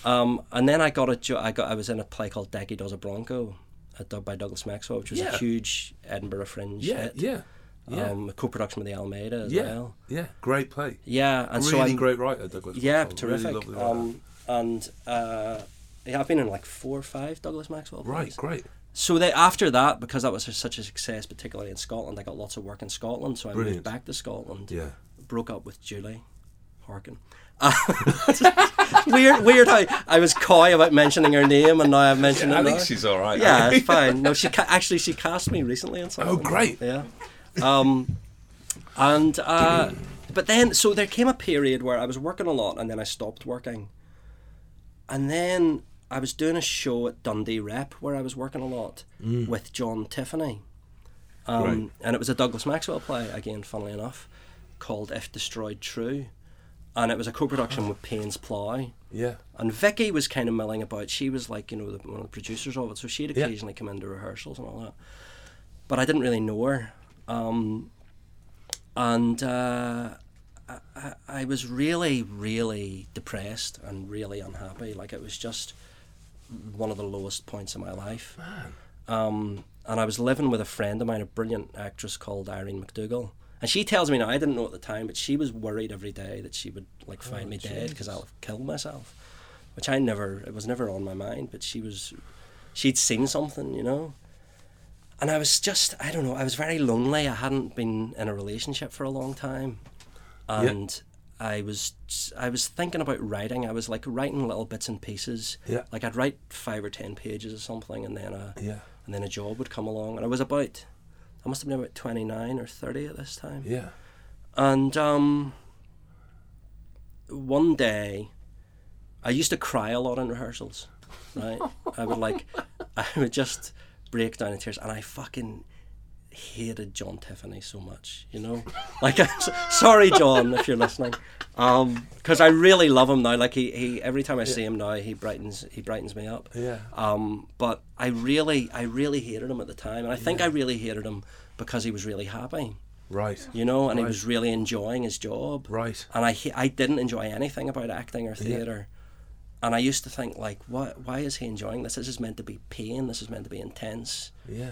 um, and then I got a jo- I got I was in a play called Decky Does a Bronco uh, dub by Douglas Maxwell which was Yeah. a huge Edinburgh Fringe Yeah, hit yeah. Yeah. um, a co-production with the Almeida as yeah. well Yeah. Great play. yeah and really so I'm, great writer, Douglas. yeah Maxwell. Really terrific writer. um, and uh, yeah I've been in like four or five Douglas Maxwell right. Great. So they, after that, because that was such a success, particularly in Scotland, I got lots of work in Scotland. So I Brilliant. moved back to Scotland. Yeah. Broke up with Julie Harkin. weird, weird how I was coy about mentioning her name, and now I've mentioned I it. think now. she's all right. Yeah, it's fine. No, she ca- actually she cast me recently in something. Oh, great. Yeah. Um, and uh, but then so there came a period where I was working a lot, and then I stopped working, and then I was doing a show at Dundee Rep where I was working a lot with John Tiffany. Um, Right. And it was a Douglas Maxwell play, again, funnily enough, called If Destroyed True. And it was a co production with Paines Plough. Yeah. And Vicky was kind of milling about. She was like, you know, the, one of the producers of it, so she'd Yeah. occasionally come into rehearsals and all that. But I didn't really know her. Um, and uh, I, I, was really, really depressed and really unhappy. Like, it was just one of the lowest points of my life. Um, and I was living with a friend of mine, a brilliant actress called Irene McDougall. And she tells me now, I didn't know at the time, but she was worried every day that she would like find me dead because I'll have killed myself. Which I never, it was never on my mind, but she was, she'd seen something, you know. And I was just, I don't know, I was very lonely. I hadn't been in a relationship for a long time. And I was, I was thinking about writing. I was like writing little bits and pieces. Yeah. Like I'd write five or ten pages or something, and then a, Yeah. and then a job would come along. And I was about, I must have been about twenty nine or thirty at this time. Yeah. And um, one day, I used to cry a lot in rehearsals. Right, I would like, I would just break down in tears, and I fucking hated John Tiffany so much. You know, like I'm so, sorry, John, if you're listening, um, because I really love him now. Like he, he every time I see him now, he brightens, he brightens me up. Yeah. Um, but I really, I really hated him at the time, and I think I really hated him because he was really happy Right. you know, and he was really enjoying his job. Right. And I I didn't enjoy anything about acting or theatre. And I used to think like, what? Why is he enjoying this? This is meant to be pain. This is meant to be intense. Yeah.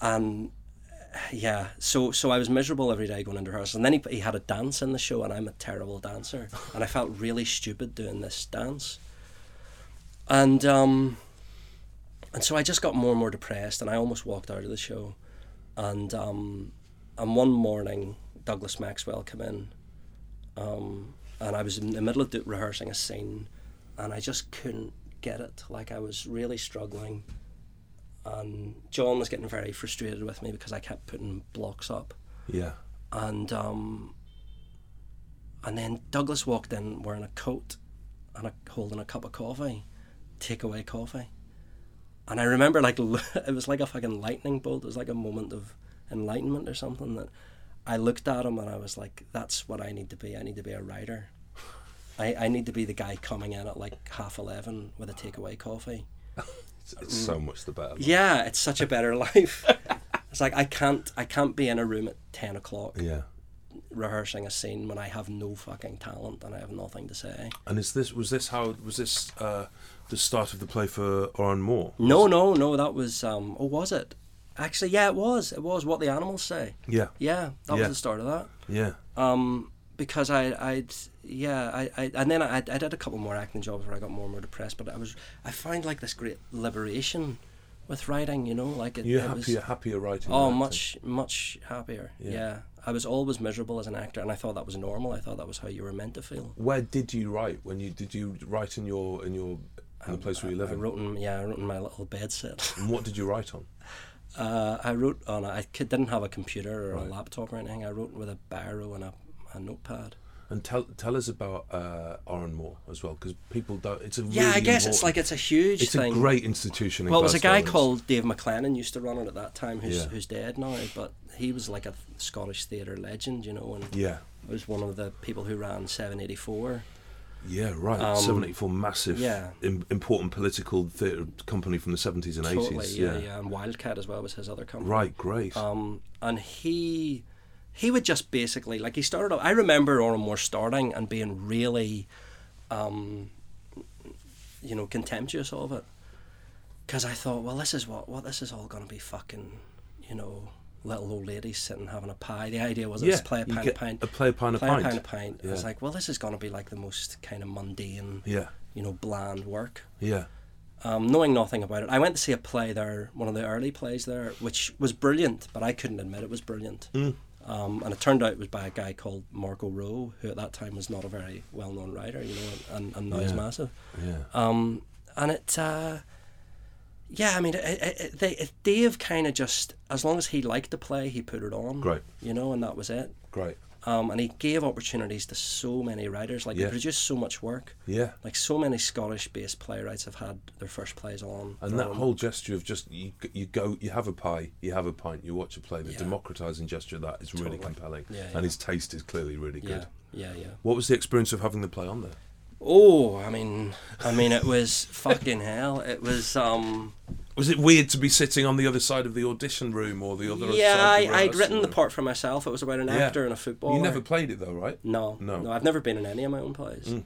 And yeah, so so I was miserable every day going into rehearsal. And then he he had a dance in the show, and I'm a terrible dancer, and I felt really stupid doing this dance. And um, and so I just got more and more depressed, and I almost walked out of the show. And um, and one morning, Douglas Maxwell came in, um, and I was in the middle of rehearsing a scene, and I just couldn't get it. Like I was really struggling, and John was getting very frustrated with me because I kept putting blocks up, Yeah. and um, and then Douglas walked in wearing a coat and a, holding a cup of coffee, takeaway coffee. And I remember like it was like a fucking lightning bolt. It was like a moment of enlightenment or something that I looked at him and I was like, that's what I need to be. I need to be a writer. I, I need to be the guy coming in at like half eleven with a takeaway coffee. It's, it's so much the better. Yeah, it's such a better life. it's like I can't I can't be in a room at ten o'clock Yeah. rehearsing a scene when I have no fucking talent and I have nothing to say. And is this was this how was this uh, the start of the play for Oran Mor? No, no, no. That was um. Oh, was it? Actually, yeah, it was. It was what the animals say. Yeah, Yeah, that Yeah. was the start of that. yeah, Um, because I, I'd, yeah, I, I, and then I, I did a couple more acting jobs where I got more and more depressed. But I was, I find like this great liberation with writing. You know, like it, you're it was- happier, happier writing. Oh, much, much happier. Yeah. Yeah. I was always miserable as an actor, and I thought that was normal. I thought that was how you were meant to feel. Where did you write when you did you write in your in your in the place where you live I wrote in, yeah, I wrote in my little bed set. And what did you write on? Uh, I wrote on. a- I didn't have a computer or Right. a laptop or anything. I wrote with a biro and a, a notepad. And tell tell us about uh, Oran Mor as well, because people don't. It's a Yeah, I guess it's like it's a huge it's thing. a great institution. In well, it was a guy called Dave MacLennan used to run it at that time, who's Yeah. who's dead now, but he was like a Scottish theatre legend, you know, and Yeah, was one of the people who ran Seven Eighty Four. yeah, right. Um, Seventy four, massive, yeah. im- important political theatre company from the seventies and Totally, eighties. yeah, yeah, And Wildcat as well was his other company. Right, great. Um, and he he would just basically like he started. off- I remember Oran Mor starting and being really, um, you know, contemptuous of it, because I thought, well, this is what what this is all going to be fucking, you know, little old ladies sitting having a pie. The idea was yeah, let's play a pint, a pint, a play a pint, a play pint. a pint, a pint. I was like, well, this is going to be like the most kind of mundane, Yeah, you know, bland work yeah, um, knowing nothing about it. I went to see a play there, one of the early plays there, which was brilliant, but I couldn't admit it was brilliant. Mm. Um, and it turned out it was by a guy called Marco Rowe, who at that time was not a very well known writer, you know, and, and now he's Yeah. massive. yeah. Um, and it, uh, yeah, I mean, it, it, it, they, Dave kind of just, as long as he liked the play, he put it on. Great. You know, and that was it. Great. Um, and he gave opportunities to so many writers. Like, Yeah. he produced so much work. Yeah. Like, so many Scottish based playwrights have had their first plays on. And that own. whole gesture of just you, you go, you have a pie, you have a pint, you watch a play. The Yeah. democratizing gesture of that is really compelling, Yeah, yeah. and his taste is clearly really good. yeah, yeah. What was the experience of having the play on there? Oh, I mean, I mean, it was fucking hell. It was, um, Was it weird to be sitting on the other side of the audition room or the other? yeah. side I, I'd written the part for myself. It was about an Yeah. actor and a footballer. You never played it though, right? No, No. no, I've never been in any of my own plays. Mm.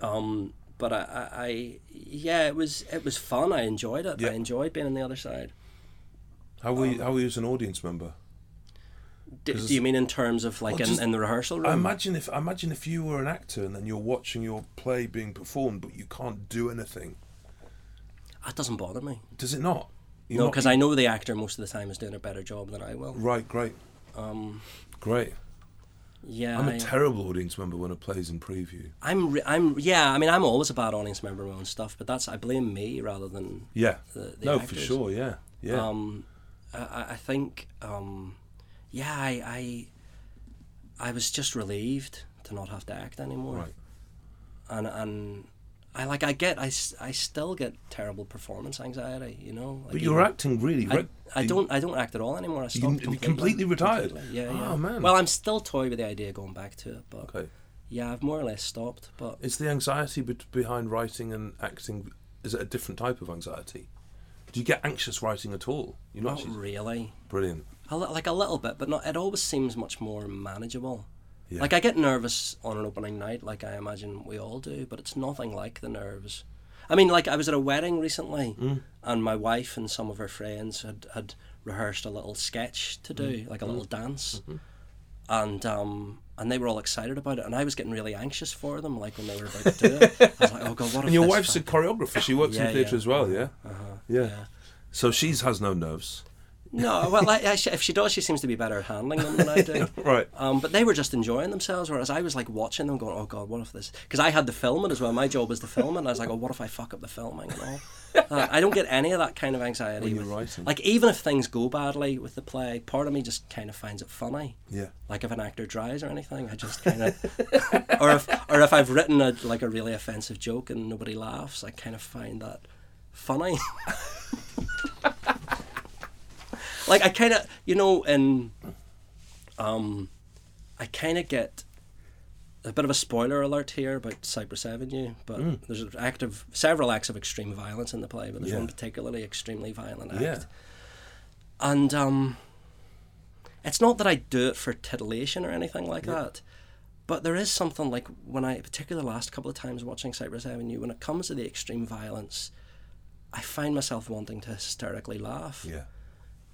Um, but I, I, I, yeah, it was, it was fun. I enjoyed it. Yeah. I enjoyed being on the other side. How were Um, you, how were you as an audience member? D- 'Cause do you mean in terms of like Well, in, just- in the rehearsal room? I imagine if I imagine if you were an actor and then you're watching your play being performed, but you can't do anything. that doesn't bother me. Does it not? You're no, because I know the actor most of the time is doing a better job than I will. Right, great, Um, great. yeah, I'm I- a terrible audience member when a play's in preview. I'm, re- I'm, yeah. I mean, I'm always a bad audience member own stuff, but that's I blame me rather than Yeah. the, the no, for sure. Yeah. Yeah. Um, I- I, I think, um, yeah, I, I, I was just relieved to not have to act anymore. Right. And and I like I get I, I still get terrible performance anxiety. You know. Like but you're even- acting really. I, I don't I don't act at all anymore. I stopped you completely. completely retired? Completely. Yeah, yeah. Oh, man. Well, I'm still toy with the idea of going back to it, but Okay. yeah, I've more or less stopped. But Is the anxiety bet behind writing and acting? Is it a different type of anxiety? Do you get anxious writing at all? You're not not really. brilliant. Like a little bit, but not. It always seems much more manageable. Yeah. Like I get nervous on an opening night, like I imagine we all do, but it's nothing like the nerves. I mean, like I was at a wedding recently, Mm. and my wife and some of her friends had had rehearsed a little sketch to do, Mm. like a little dance, Mm-hmm. and um. And they were all excited about it, and I was getting really anxious for them, like when they were about to do it. I was like, "Oh God, what if And your wife's a choreographer. She works Yeah, in theatre yeah. as well. Yeah. Uh-huh, yeah. yeah. So she has no nerves. No, well, like, actually, if she does, she seems to be better at handling them than I do. Right. Um, but they were just enjoying themselves, whereas I was like watching them, going, "Oh God, what if this?" Because I had to film it as well. My job was to film it. And I was like, "Oh, what if I fuck up the filming and all?" Uh, I don't get any of that kind of anxiety. When you're with- writing. Like even if things go badly with the play, part of me just kind of finds it funny. Yeah. Like if an actor dries or anything, I just kind of, or if or if I've written a like a really offensive joke and nobody laughs, I kind of find that funny. Like I kind of, you know, in, um, I kind of get a bit of a spoiler alert here about Cypress Avenue, but there's an act of several acts of extreme violence in the play, but there's Yeah. one particularly extremely violent act. Yeah. And um, it's not that I do it for titillation or anything like that, but there is something like when I, particularly the last couple of times watching Cypress Avenue, when it comes to the extreme violence, I find myself wanting to hysterically laugh. Yeah.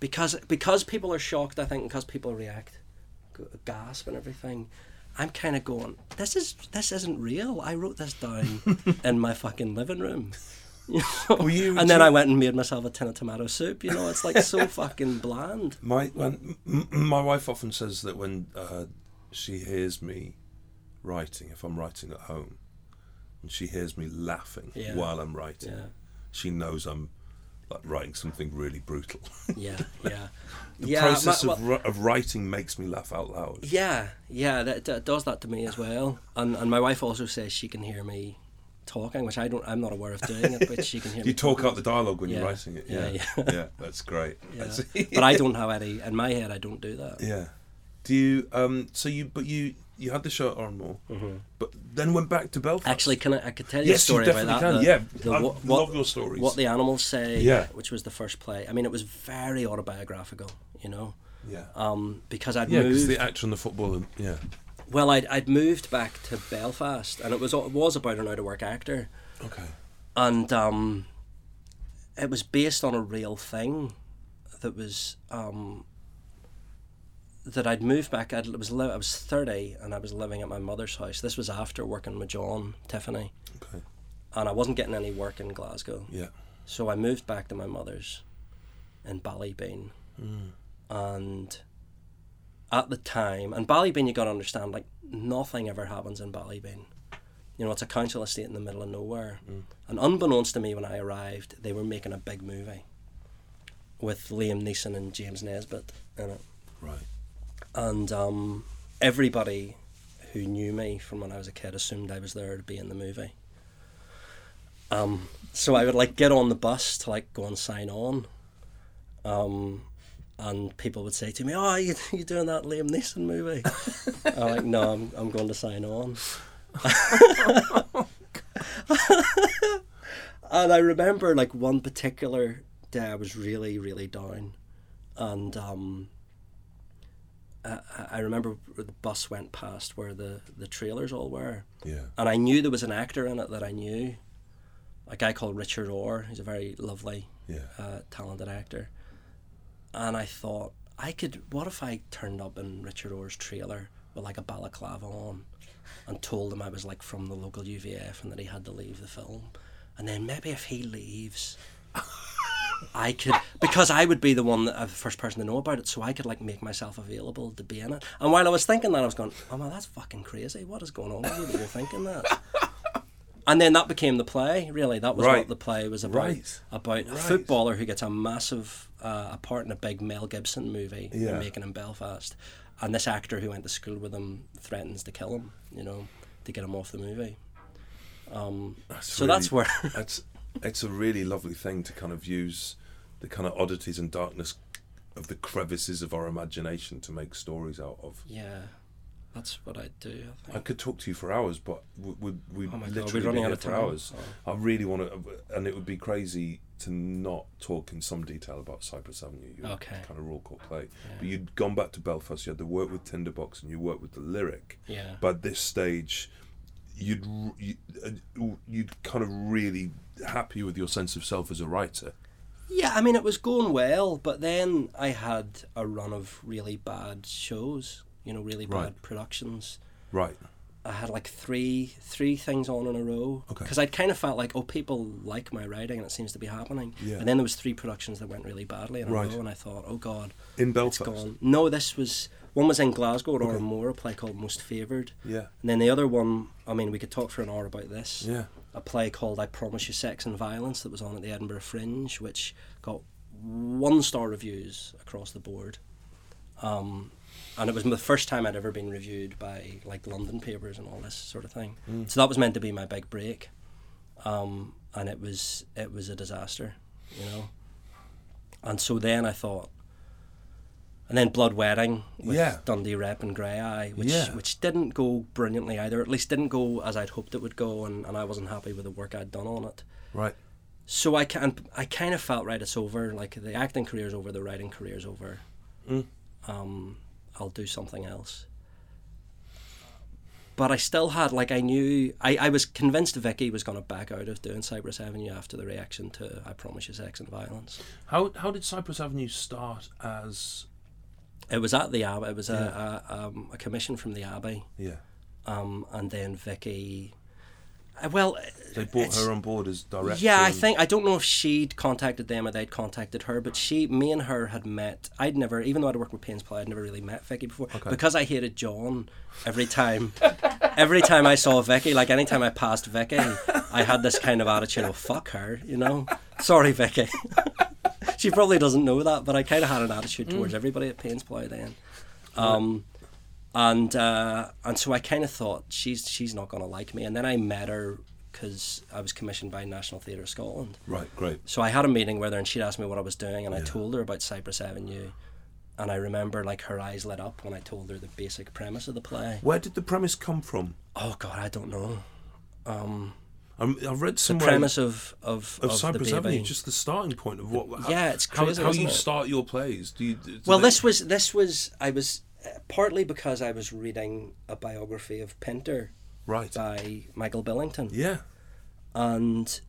Because because people are shocked. I think because people react, gasp and everything. I'm kind of going. This is this isn't real. I wrote this down in my fucking living room. You know? You- and then I went and made myself a tin of tomato soup. You know, it's like so fucking bland. My when, my wife often says that when uh, she hears me writing, if I'm writing at home, and she hears me laughing Yeah. while I'm writing, Yeah. she knows I'm like writing something really brutal. Yeah, yeah, the yeah. process of, of writing makes me laugh out loud. Yeah, yeah, that, that does that to me as well. And and my wife also says she can hear me talking, which I don't. I'm not aware of doing it, but she can hear. You me talk talking. out the dialogue when Yeah. you're writing it. Yeah, Yeah, yeah. yeah, that's great. That's- but I don't have any in my head. I don't do that. Yeah. Do you? Um. So you, but you, you had the show at Oran Mor, but then went back to Belfast. Mm-hmm. Actually, can I? I could tell you a yes, you story about definitely that. can. The- yeah, the- I what, what, love your stories. what the animals say. Yeah. which was the first play. I mean, it was very autobiographical. You know, yeah, um, because I'd yeah, because moved. the actor and the footballer. Yeah. well, I'd, I'd moved back to Belfast, and it was it was about an out of work actor. Okay. and um, it was based on a real thing that was um, that I'd moved back. I'd, it was li- I was thirty and I was living at my mother's house. This was after working with John Tiffany, Okay. and I wasn't getting any work in Glasgow. Yeah. So I moved back to my mother's in Ballybeen, Mm. and at the time, and Ballybeen, you got to understand, like nothing ever happens in Ballybeen. You know, it's a council estate in the middle of nowhere, and unbeknownst to me, when I arrived, they were making a big movie with Liam Neeson and James Nesbitt in it, Right. And um, everybody who knew me from when I was a kid assumed I was there to be in the movie. Um, so I would like get on the bus to like go and sign on. Um, and people would say to me, "Oh, you you doing that Liam Neeson movie?" I'm like, "No, I'm I'm going to sign on." and I remember like one particular day I was really really down, and um, I, I remember the bus went past where the the trailers all were, Yeah. and I knew there was an actor in it that I knew, a guy called Richard Orr. He's a very lovely, Yeah. uh, talented actor. And I thought, I could. What if I turned up in Richard Orr's trailer with like a balaclava on, and told him I was like from the local UVF and that he had to leave the film, and then maybe if he leaves. I could because I would be the one that uh, the first person to know about it, so I could like make myself available to be in it. And while I was thinking that, I was going, "Oh man, that's fucking crazy! What is going on with you that you're thinking that?" And then that became the play. Really, that was Right. what the play was about. Right. About a footballer who gets a massive uh, a part in a big Mel Gibson movie Yeah. they're making in Belfast, and this actor who went to school with him threatens to kill him. You know, to get him off the movie. Um, so that's where. That's it's a really lovely thing to kind of use the kind of oddities and darkness of the crevices of our imagination to make stories out of. yeah, that's what I do. I think. I could talk to you for hours, but we we Oh God, literally we're running out of for time. hours. Oh. I really want to, and it would be crazy to not talk in some detail about Cypress Avenue. Your Okay. Kind of Royal Court play, Yeah. but you'd gone back to Belfast. You had to work with Tinderbox, and you worked with the lyric. Yeah. But at this stage, you'd you, uh, you'd kind of really happy with your sense of self as a writer. Yeah, I mean, it was going well, but then I had a run of really bad shows. You know, really bad Right. productions. Right. I had like three three things on in a row Okay. because I'd kind of felt like, oh, people like my writing, and it seems to be happening. Yeah. And then there was three productions that went really badly in a Right. row, and I thought, oh God, In it's Belfast. gone. No, this was one was in Glasgow at Okay. Oran Mor, a play called Most Favoured, Yeah. and then the other one. I mean, we could talk for an hour about this. Yeah. a play called I Promise You Sex and Violence that was on at the Edinburgh Fringe, which got one star reviews across the board. Um, and it was the first time I'd ever been reviewed by like London papers and all this sort of thing. So that was meant to be my big break. Um, and it was it was a disaster, you know. And so then I thought and then Blood Wedding with Yeah. Dundee Rep and Graeae, which Yeah. which didn't go brilliantly either. At least didn't go as I'd hoped it would go, and, and I wasn't happy with the work I'd done on it. Right. So I can I kind of felt right. It's over. Like the acting career's over. The writing career's over. Mm. Um, I'll do something else. but I still had like I knew I, I was convinced Vicky was going to back out of doing Cypress Avenue after the reaction to I Promise You Sex and Violence. How how did Cypress Avenue start as? It was at the Abbey. It was a, a, um, a commission from the Abbey, Yeah, um, and then Vicky. uh, Well, they brought her on board as director. Yeah, I think I don't know if she'd contacted them or they'd contacted her, but she, me and her had met. I'd never, even though I'd worked with Paines Plough, I'd never really met Vicky before because I hated John. Every time, every time I saw Vicky, like anytime I passed Vicky, I had this kind of attitude of "fuck her," you know. Sorry, Vicky. she probably doesn't know that, but I kind of had an attitude towards everybody at Paines Plough then. Um, and uh, and so I kind of thought she's she's not going to like me. And then I met her because I was commissioned by National Theatre Scotland. Right, great. So I had a meeting with her, and she'd asked me what I was doing, and I told her about Cypress Avenue. And I remember like her eyes lit up when I told her the basic premise of the play. Where did the premise come from? Oh God, I don't know. Um, I'm, I've read the somewhere premise of of, of of Cypress the. Avenue, just the starting point of what. How, Yeah, it's how, crazy, how isn't you it? start your plays. Do you? do Well, they- this was this was I was uh, partly because I was reading a biography of Pinter right. by Michael Billington. Yeah, and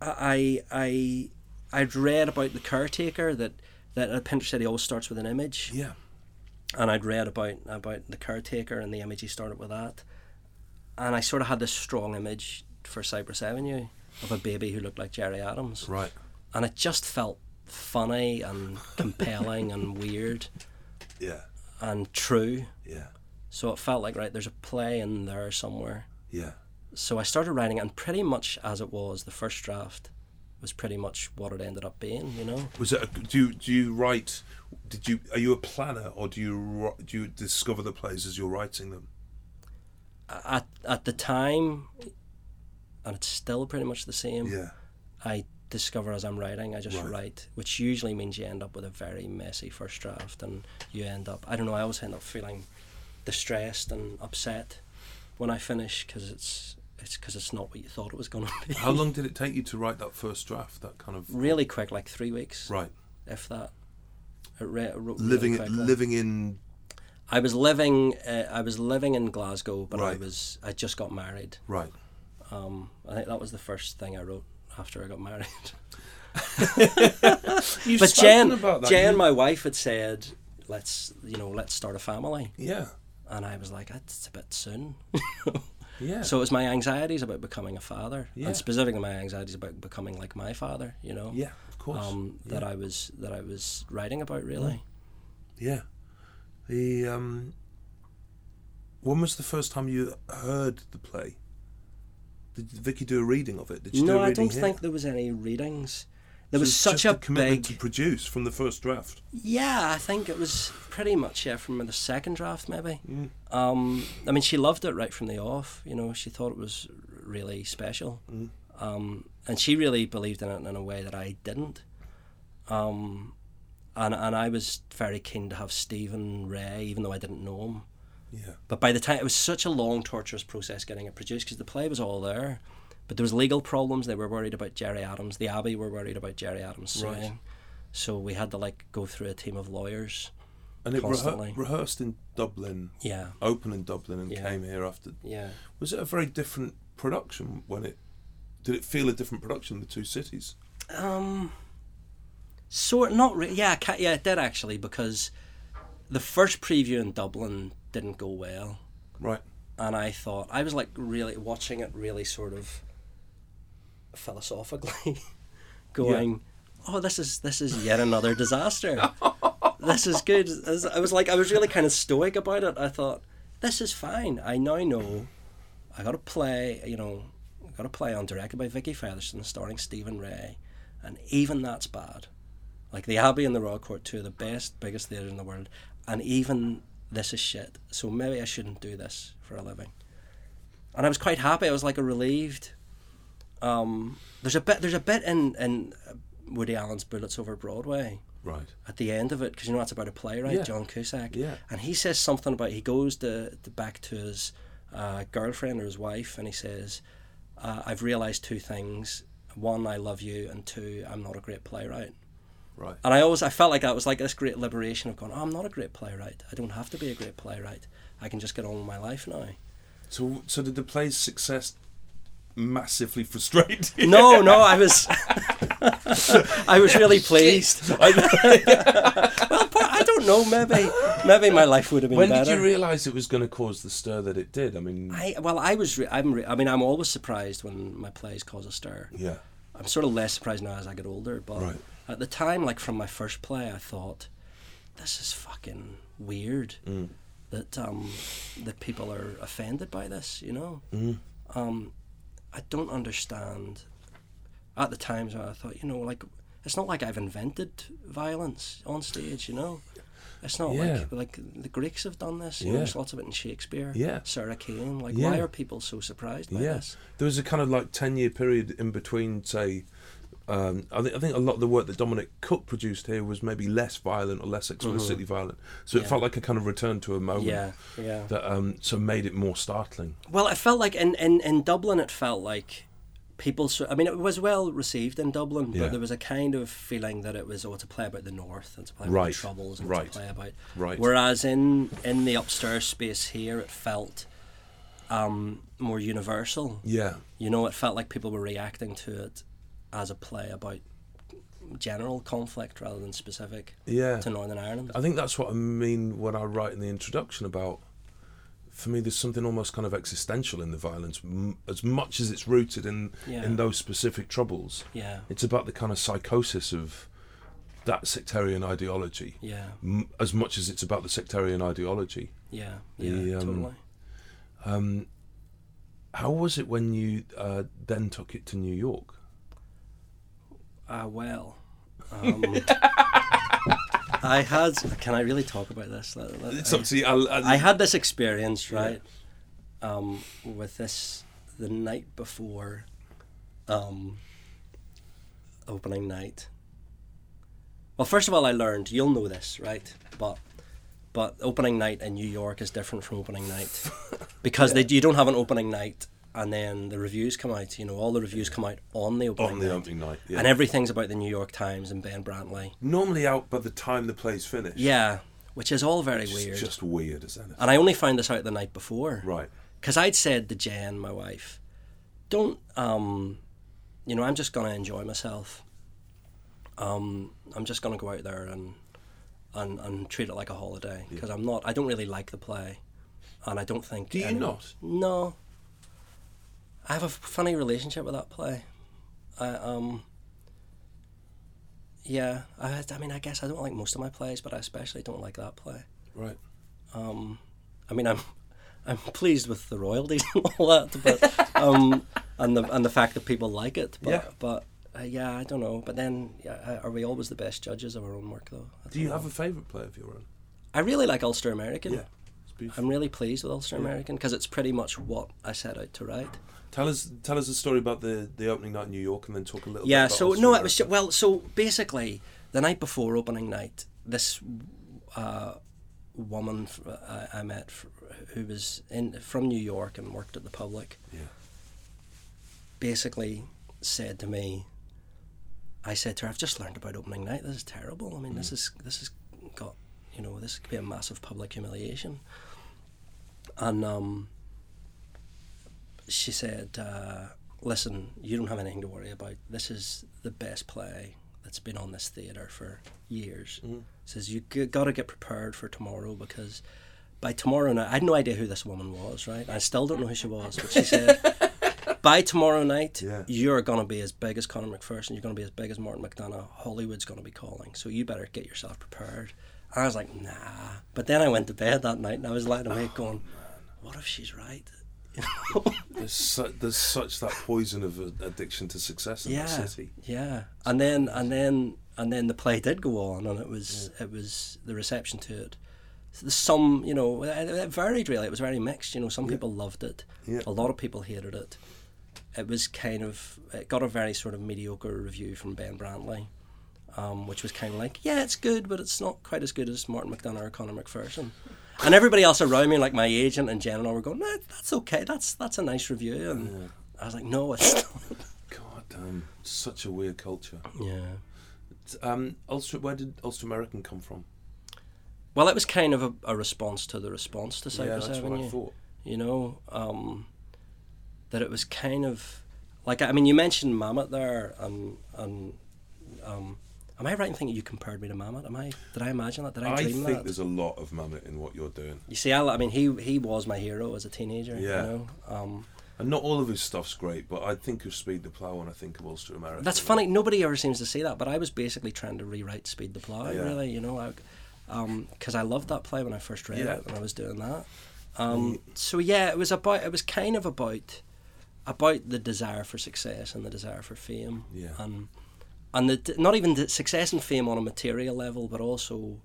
I I I'd read about the caretaker that that uh, Pinter said he always starts with an image, yeah, and I'd read about about the caretaker and the image he started with that, and I sort of had this strong image for Cypress Avenue of a baby who looked like Gerry Adams, right. and it just felt funny and compelling and weird Yeah, and true. yeah, So it felt like right, there's a play in there somewhere. yeah. so I started writing, and pretty much as it was, the first draft was pretty much what it ended up being. You know, Was it? A, do you do you write? Did you? Are you a planner, or do you do you discover the plays as you're writing them? at at the time, and it's still pretty much the same. Yeah, I discover as I'm writing, I just Right. write, which usually means you end up with a very messy first draft, and you end up. I don't know. I always end up feeling distressed and upset when I finish because it's it's because it's not what you thought it was going to be. How long did it take you to write that first draft? That kind of Really quick, like three weeks, right. if that. I re- wrote really Living quickly. living in I was living. Uh, I was living in Glasgow, but I was. I just got married. right. Um, I think that was the first thing I wrote after I got married. But Jen. Jen, You- my wife, had said, "Let's, you know, let's start a family," yeah, and I was like, "That's a bit soon." yeah. so it was my anxieties about becoming a father, Yeah. and specifically my anxieties about becoming like my father. You know, yeah, of course. um, that I was that I was writing about really. Yeah. The um when was the first time you heard the play? Did Vicky do a reading of it? Did she do No, a I reading don't here? think there was any readings. There So was such a a commitment big to produce from the first draft. Yeah, I think it was pretty much yeah from the second draft maybe. Mm. Um, I mean, she loved it right from the off. You know, she thought it was really special, Mm. um, and she really believed in it in a way that I didn't. Um, and and I was very keen to have Stephen Rea, even though I didn't know him. Yeah. But by the time it was such a long, torturous process getting it produced because the play was all there, but there was legal problems. They were worried about Gerry Adams. The Abbey were worried about Gerry Adams suing. Right. So we had to like go through a team of lawyers. And it rehe- rehearsed in Dublin, Yeah, opened in Dublin and Yeah. came here after. yeah. Was it a very different production when it did it feel a different production in the two cities? Um, sort not really. Yeah, yeah, it did actually because the first preview in Dublin didn't go well, Right. and I thought I was like really watching it, really sort of philosophically, going, "Oh, this is this is yet another disaster. this is good." I was like, I was really kind of stoic about it. I thought, "This is fine. I now know I got to play. You know, I got to play on directed by Vicky Featherstone, starring Stephen Rea, and even that's bad. Like the Abbey and the Royal Court, two of the best, biggest theatres in the world, and even this is shit. So maybe I shouldn't do this for a living." And I was quite happy. I was like a relieved. Um, there's a bit. There's a bit in in Woody Allen's Bullets Over Broadway Right. at the end of it because you know that's about a playwright, Yeah. John Cusack. Yeah. And he says something about he goes to, to back to his uh, girlfriend or his wife, and he says, uh, "I've realized two things: one, I love you, and two, I'm not a great playwright." Right. And I always I felt like that was like this great liberation of going, oh, I'm not a great playwright. I don't have to be a great playwright. I can just get on with my life now. So, so did the play's success massively frustrate you? No, no, I was, I was really pleased. well, I don't know. Maybe, maybe my life would have been When better. did you realise it was going to cause the stir that it did? I mean, I well, I was. Re- I'm. Re- I mean, I'm always surprised when my plays cause a stir. yeah, I'm sort of less surprised now as I get older. But Right. At the time, like from my first play, I thought, this is fucking weird Mm. that um that people are offended by this. You know. Mm. Um, I don't understand. At the times, I thought, you know, like it's not like I've invented violence on stage. You know. It's not Yeah. like like the Greeks have done this. You know, Yeah. there's lots of it in Shakespeare. Yeah. Sarah Kane. Like, Yeah. why are people so surprised by yeah. this? There was a kind of like ten year period in between, say. Um, I think I think a lot of the work that Dominic Cooke produced here was maybe less violent or less explicitly violent, so it Mm-hmm. Felt like a kind of return to a moment Yeah, yeah. that um, so made it more startling. Well, it felt like in, in, in Dublin, it felt like people. So, I mean, it was well received in Dublin, Yeah. but there was a kind of feeling that it was oh, to play about the North and to play about Right, the Troubles and right, to play about. right. Whereas in in the upstairs space here, it felt um, more universal. Yeah, You know, it felt like people were reacting to it as a play about general conflict rather than specific yeah. to Northern Ireland. I think that's what I mean when I write in the introduction about. For me, there's something almost kind of existential in the violence, m- as much as it's rooted in Yeah. in those specific troubles. Yeah, It's about the kind of psychosis of that sectarian ideology, yeah, m- as much as it's about the sectarian ideology. yeah, yeah, The, um, totally. Um, how was it when you uh, then took it to New York? Ah, well. Um, I had. Can I really talk about this? It's up to you. I'll, I'll- I had this experience, right, um, with this the night before um, opening night. Well, first of all, I learned you'll know this, right? But but opening night in New York is different from opening night because they, you don't have an opening night and then the reviews come out. You know, all the reviews come out on the opening on the night. opening night. Yeah. And everything's about the New York Times and Ben Brantley. Normally out by the time the play's finished. Yeah, which is all very It's weird. just weird as anything. And I only found this out the night before. Right. Because I'd said to Jen, my wife, don't, um, you know, I'm just going to enjoy myself. Um, I'm just going to go out there and, and, and treat it like a holiday. Because I'm not, I don't really like the play. And I don't think. Do you any- not? No. I have a funny relationship with that play. I, um, yeah, I, I mean, I guess I don't like most of my plays, but I especially don't like that play. Right. Um, I mean, I'm I'm pleased with the royalties and all that, but um, and the and the fact that people like it. But, Yeah. But uh, yeah, I don't know. But then, yeah, are we always the best judges of our own work, though? Do you don't have a favourite play of your own? I really like Ulster American. Yeah. It's beautiful. I'm really pleased with Ulster American because it's pretty much what I set out to write. Tell us, tell us a story about the, the opening night in New York, and then talk a little. Yeah. bit about So no, it was well. So basically, the night before opening night, this uh, woman I met who was in from New York and worked at the Public. Yeah. basically said to me, I said to her, I've just learned about opening night. This is terrible. I mean, this is this has got you know this could be a massive public humiliation. And um, she said, uh, "Listen, you don't have anything to worry about. This is the best play that's been on this theatre for years." Says you g- got to get prepared for tomorrow because by tomorrow night, I had no idea who this woman was. Right, I still don't know who she was, but she said by tomorrow night, Yeah. you're going to be as big as Conor McPherson. You're going to be as big as Martin McDonagh. Hollywood's going to be calling. So you better get yourself prepared. And I was like, nah. But then I went to bed that night and I was lying awake going, what if she's right? There's, su- there's such that poison of addiction to success in yeah, the city. yeah. And then and then and then the play did go on, and it was it was the reception to it. Some, you know, it, it varied really. It was very mixed. You know, some people loved it. Yeah. A lot of people hated it. It was kind of it got a very sort of mediocre review from Ben Brantley, um, which was kind of like, yeah, it's good, but it's not quite as good as Martin McDonagh or Conor McPherson. And everybody else around me, like my agent and Jen and all, were going, nah, that's okay. That's that's a nice review. And I was like, no, it's not. God damn, such a weird culture. yeah. Um, Ulster, where did Ulster American come from? Well, it was kind of a, a response to the response to yeah, Cypress that's what Avenue. I thought. you know, um, that it was kind of like I mean, you mentioned Mamet there, um, and um, am I right in thinking you compared me to Mamet? Am I? Did I imagine that? Did I I dream that? I think there's a lot of Mamet in what you're doing. You see, I, I mean, he he was my hero as a teenager. Yeah. You know? um, And not all of his stuff's great, but I think of Speed the Plough and I think of Ulster America. that's funny. Nobody ever seems to say that, but I was basically trying to rewrite Speed the Plough. Yeah. Really, you know, because I loved that play when I first read Yeah. it, and I was doing that. Um, so yeah, it was about. It was kind of about about the desire for success and the desire for fame. Yeah. And and the not even the success and fame on a material level, but also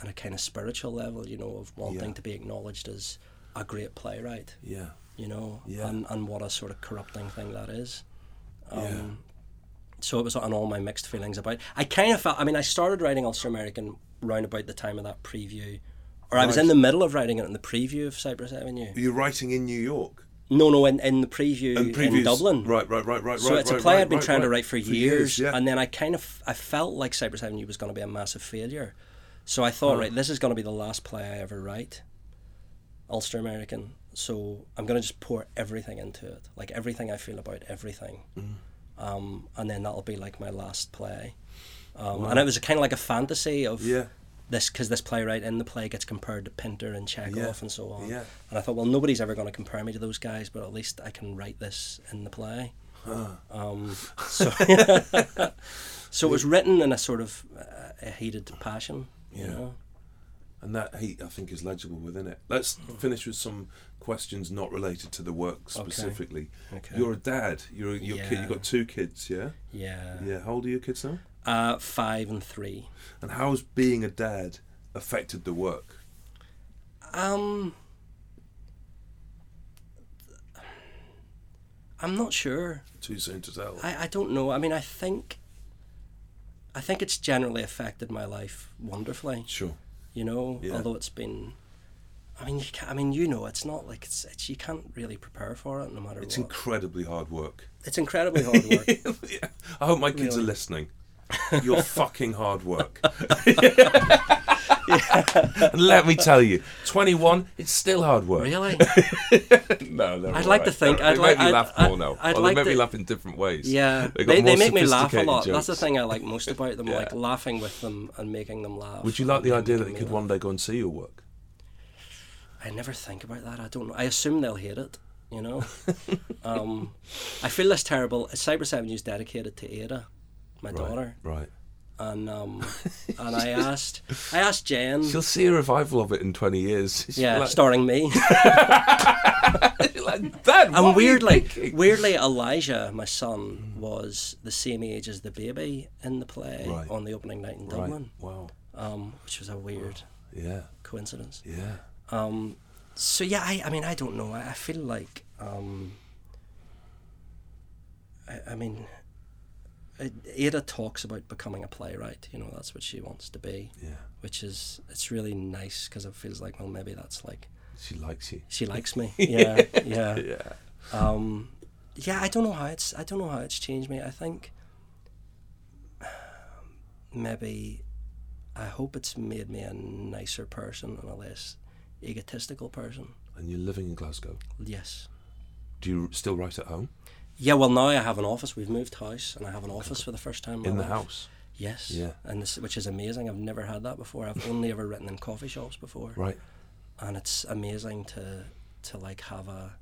on a kind of spiritual level. You know, of wanting Yeah. to be acknowledged as a great playwright. Yeah. you know, Yeah. and, and what a sort of corrupting thing that is. Um, Yeah. So it was on all my mixed feelings about. I kind of felt. I mean, I started writing Ulster American round about the time of that preview, or I was in the middle of writing it in the preview of Cypress Avenue. You're writing in New York. No, no, in, in the preview previews, in Dublin. Right, right, right, right, So right. it's a play right, I'd been trying to write for, years, yeah. and then I kind of I felt like Cypress Avenue was going to be a massive failure. So I thought, Oh. right, this is going to be the last play I ever write, Ulster American. So I'm going to just pour everything into it, like everything I feel about everything, Mm. um, and then that'll be like my last play. Um, And it was kind of like a fantasy of Yeah. This because this playwright in the play gets compared to Pinter and Chekhov Yeah. and so on. Yeah. And I thought, well, nobody's ever going to compare me to those guys, but at least I can write this in the play. Um, so, so it was written in a sort of uh, a heated passion. You know? And that heat, I think, is legible within it. Let's finish with some questions not related to the work specifically. Okay. You're a dad. You're a, you're a kid. You've got two kids, yeah? Yeah. Yeah. How old are your kids now? Uh, five and three. And how's being a dad affected the work? Um, I'm not sure. Too soon to tell. I, I don't know. I mean, I think. I think it's generally affected my life wonderfully. Sure. you know Yeah. although it's been i mean you can i mean you know it's not like it's, it's you can't really prepare for it no matter It's what incredibly hard work. it's incredibly hard work Yeah. I hope my kids are listening. You're fucking hard work. yeah. and let me tell you, 21, it's still hard work. really No, they're I'd like to think- They I'd make like- me I'd- laugh I'd- more now. I'd Or like they make me laugh in different ways. yeah They they, they make me laugh a lot that's the thing i like most about them Yeah. like laughing with them and making them laugh Would you like the idea that they could laugh. one day go and see your work? i never think about that i don't know i assume they'll hate it you know um, i feel this terrible Cypress Avenue is dedicated to ada my daughter Right. and um, and i asked i asked jen She'll see a revival of it in 20 years. She'll yeah like, starring me like, Dad, And weirdly, weirdly, Elijah, my son, was the same age as the baby in the play Right. on the opening night in Right. Dublin, Wow. um, which was a weird Yeah. coincidence. Yeah. Um, so yeah, I, I mean, I don't know. I, I feel like, um, I, I mean, Ada talks about becoming a playwright. You know, that's what she wants to be, Yeah. which is it's really nice because it feels like well, maybe that's like She likes you. she likes me. Yeah, yeah. Yeah. Um, yeah, I don't know how it's. I don't know how it's changed me. I think maybe I hope it's made me a nicer person and a less egotistical person. And you're living in Glasgow. Yes. Do you still write at home? Yeah. Well, now I have an office. We've moved house, and I have an office for the first time. my In the life. house? Yes. Yeah. And this, which is amazing. I've never had that before. I've only ever written in coffee shops before. Right. and it's amazing to to like have a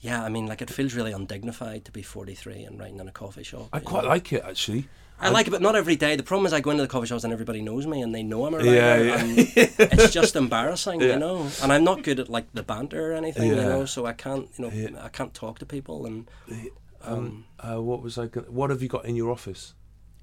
yeah i mean like it feels really undignified to be 43 and writing in a coffee shop I quite know. like it, actually. I like it but not every day the problem is i go into the coffee shops and everybody knows me and they know i'm a writer Yeah, yeah. it's just embarrassing Yeah. you know and i'm not good at like the banter or anything you know so i can't you know i can't talk to people and Um, uh, what was I going What have you got in your office?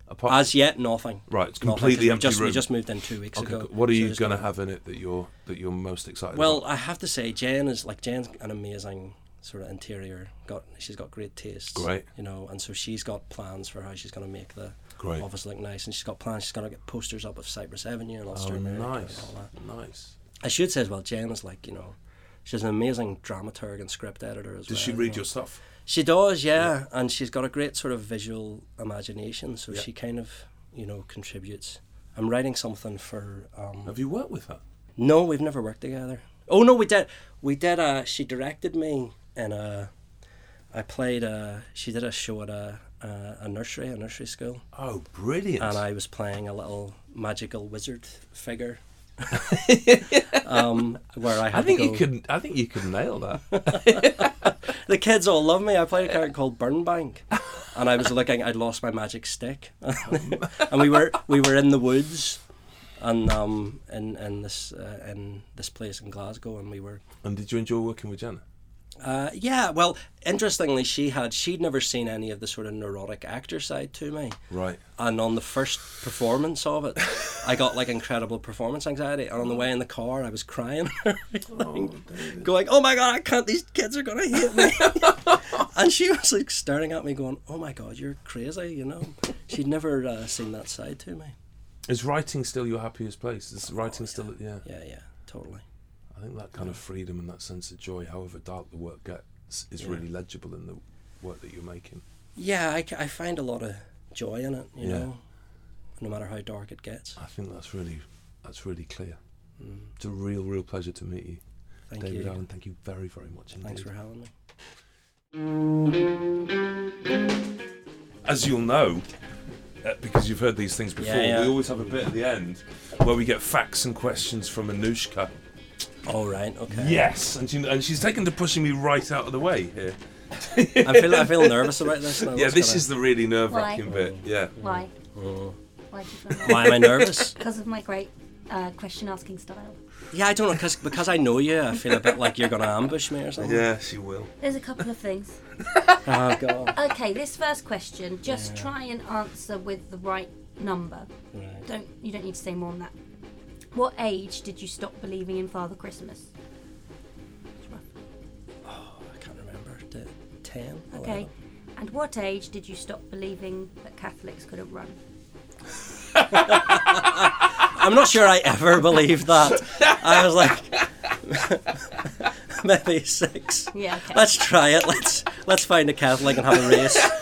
Apart as yet nothing Right, it's completely we empty just, we just moved in two weeks Okay, ago good. what are so you going to gonna- have in it that you're that you're most excited Well, about? I have to say, Jen is like Jen's an amazing sort of interior. Got she's got great tastes. Great. You know, and so she's got plans for how she's going to make the Great. office look nice, and she's got plans. She's going to get posters up of Cypress Avenue and Ulster Oh, nice, and all that. nice. I should say as well, Jen is like you know, she's an amazing dramaturg and script editor as well. Does she you read know. your stuff? She does, yeah, and she's got a great sort of visual imagination. So Yeah. she kind of you know contributes. I'm writing something for. Um, Have you worked with her? no, we've never worked together. Oh no, we did. We did. Uh, she directed me in I played a. She did a show at a a, a nursery, a nursery school, Oh, brilliant! and I was playing a little magical wizard figure. um, where I I think you could. I think you could nail that. The kids all love me. I played a character called Burnbank, and I was looking. I'd lost my magic stick, and we were we were in the woods, and um in in this uh, in this place in Glasgow, and we were and did you enjoy working with Jenna? Uh, yeah, well, interestingly, she had she'd never seen any of the sort of neurotic actor side to me, Right. and on the first performance of it, I got like incredible performance anxiety, and on the way in the car, I was crying, like, going, "Oh my god, I can't! These kids are gonna hate me." and she was like staring at me, going, "Oh my god, you're crazy," you know. She'd never uh, seen that side to me. Is writing still your happiest place? Is writing still? Yeah. Yeah, yeah, totally. I think that kind of freedom and that sense of joy, however dark the work gets, is really legible in the work that you're making. Yeah, I, I find a lot of joy in it, you Yeah. know, no matter how dark it gets. I think that's really that's really clear. It's a real, real pleasure to meet you, Thank David you. Ireland. Thank you very, very much indeed. Thanks for having me. As you'll know, uh, because you've heard these things before, Yeah, yeah. we always have a bit at the end where we get facts and questions from Anushka. All right, okay. Yes, and, she, and she's taken to pushing me right out of the way here. I feel I feel nervous about this now. yeah, What's this gonna- is the really nerve-wracking bit. Yeah. Why? Mm. Why do you? Why am I nervous? Because of my great uh, question asking style. Yeah, I don't know, cause, because I know you, I feel a bit like you're going to ambush me or something. Yeah, she will. There's a couple of things. Oh, God. Okay, this first question, just try and answer with the right number. Right. Don't you don't need to say more than that. What age did you stop believing in Father Christmas? Rough. I can't remember. The 10? Okay. And what age did you stop believing that Catholics couldn't run? I'm not sure I ever believed that. I was like, maybe six. Yeah, okay. Let's try it. Let's let's find a Catholic and have a race.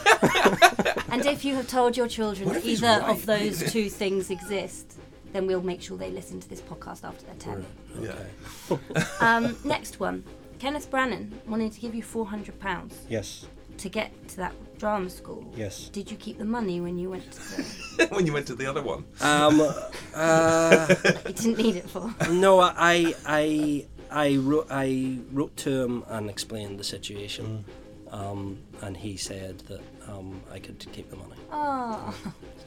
And if you have told your children that either right? of those two things exist, then we'll make sure they listen to this podcast after they're 10. Yeah. Um, next one. Kenneth Branagh wanted to give you £400 Yes. to get to that drama school. Yes. Did you keep the money when you went to the... when you went to the other one. Um. Uh. you didn't need it for? No, I I I wrote I wrote to him and explained the situation, um, and he said that um, I could keep the money. Oh.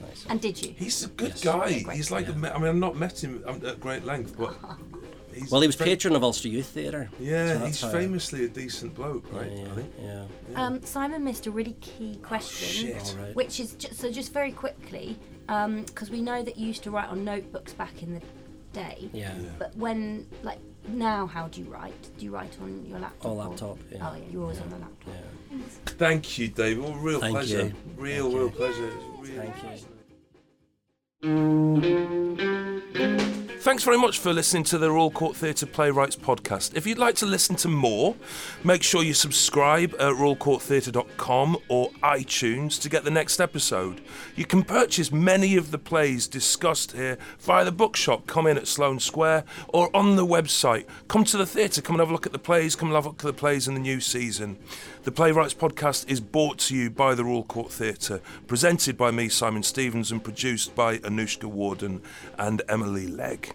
Nice. And did you? He's a good Yes. guy. Great. He's like, a me- I mean, I've not met him um, at great length, but he's well, he was fa- patron of Ulster Youth Theatre. Yeah, so he's famously a decent bloke, right? Yeah, I think. yeah. Um, Simon missed a really key question, shit. All right. which is just, so just very quickly, because we know that you used to write on notebooks back in the day. Yeah. But when, like, now, how do you write? Do you write on your laptop? On or- laptop, yeah. Oh, yeah, you're always on the laptop. Thank you, David. Well, real Thank pleasure. you. Real, Thank real you. pleasure. Really Thank you. Thanks very much for listening to the Royal Court Theatre Playwrights podcast. If you'd like to listen to more, make sure you subscribe at royalcourttheatre.com or iTunes to get the next episode. You can purchase many of the plays discussed here via the bookshop, come in at Sloane Square, or on the website. Come to the theatre, come and have a look at the plays, come and have a look at the plays in the new season. The Playwrights podcast is brought to you by the Royal Court Theatre, presented by me, Simon Stephens, and produced by Anushka Warden and Emily Legg.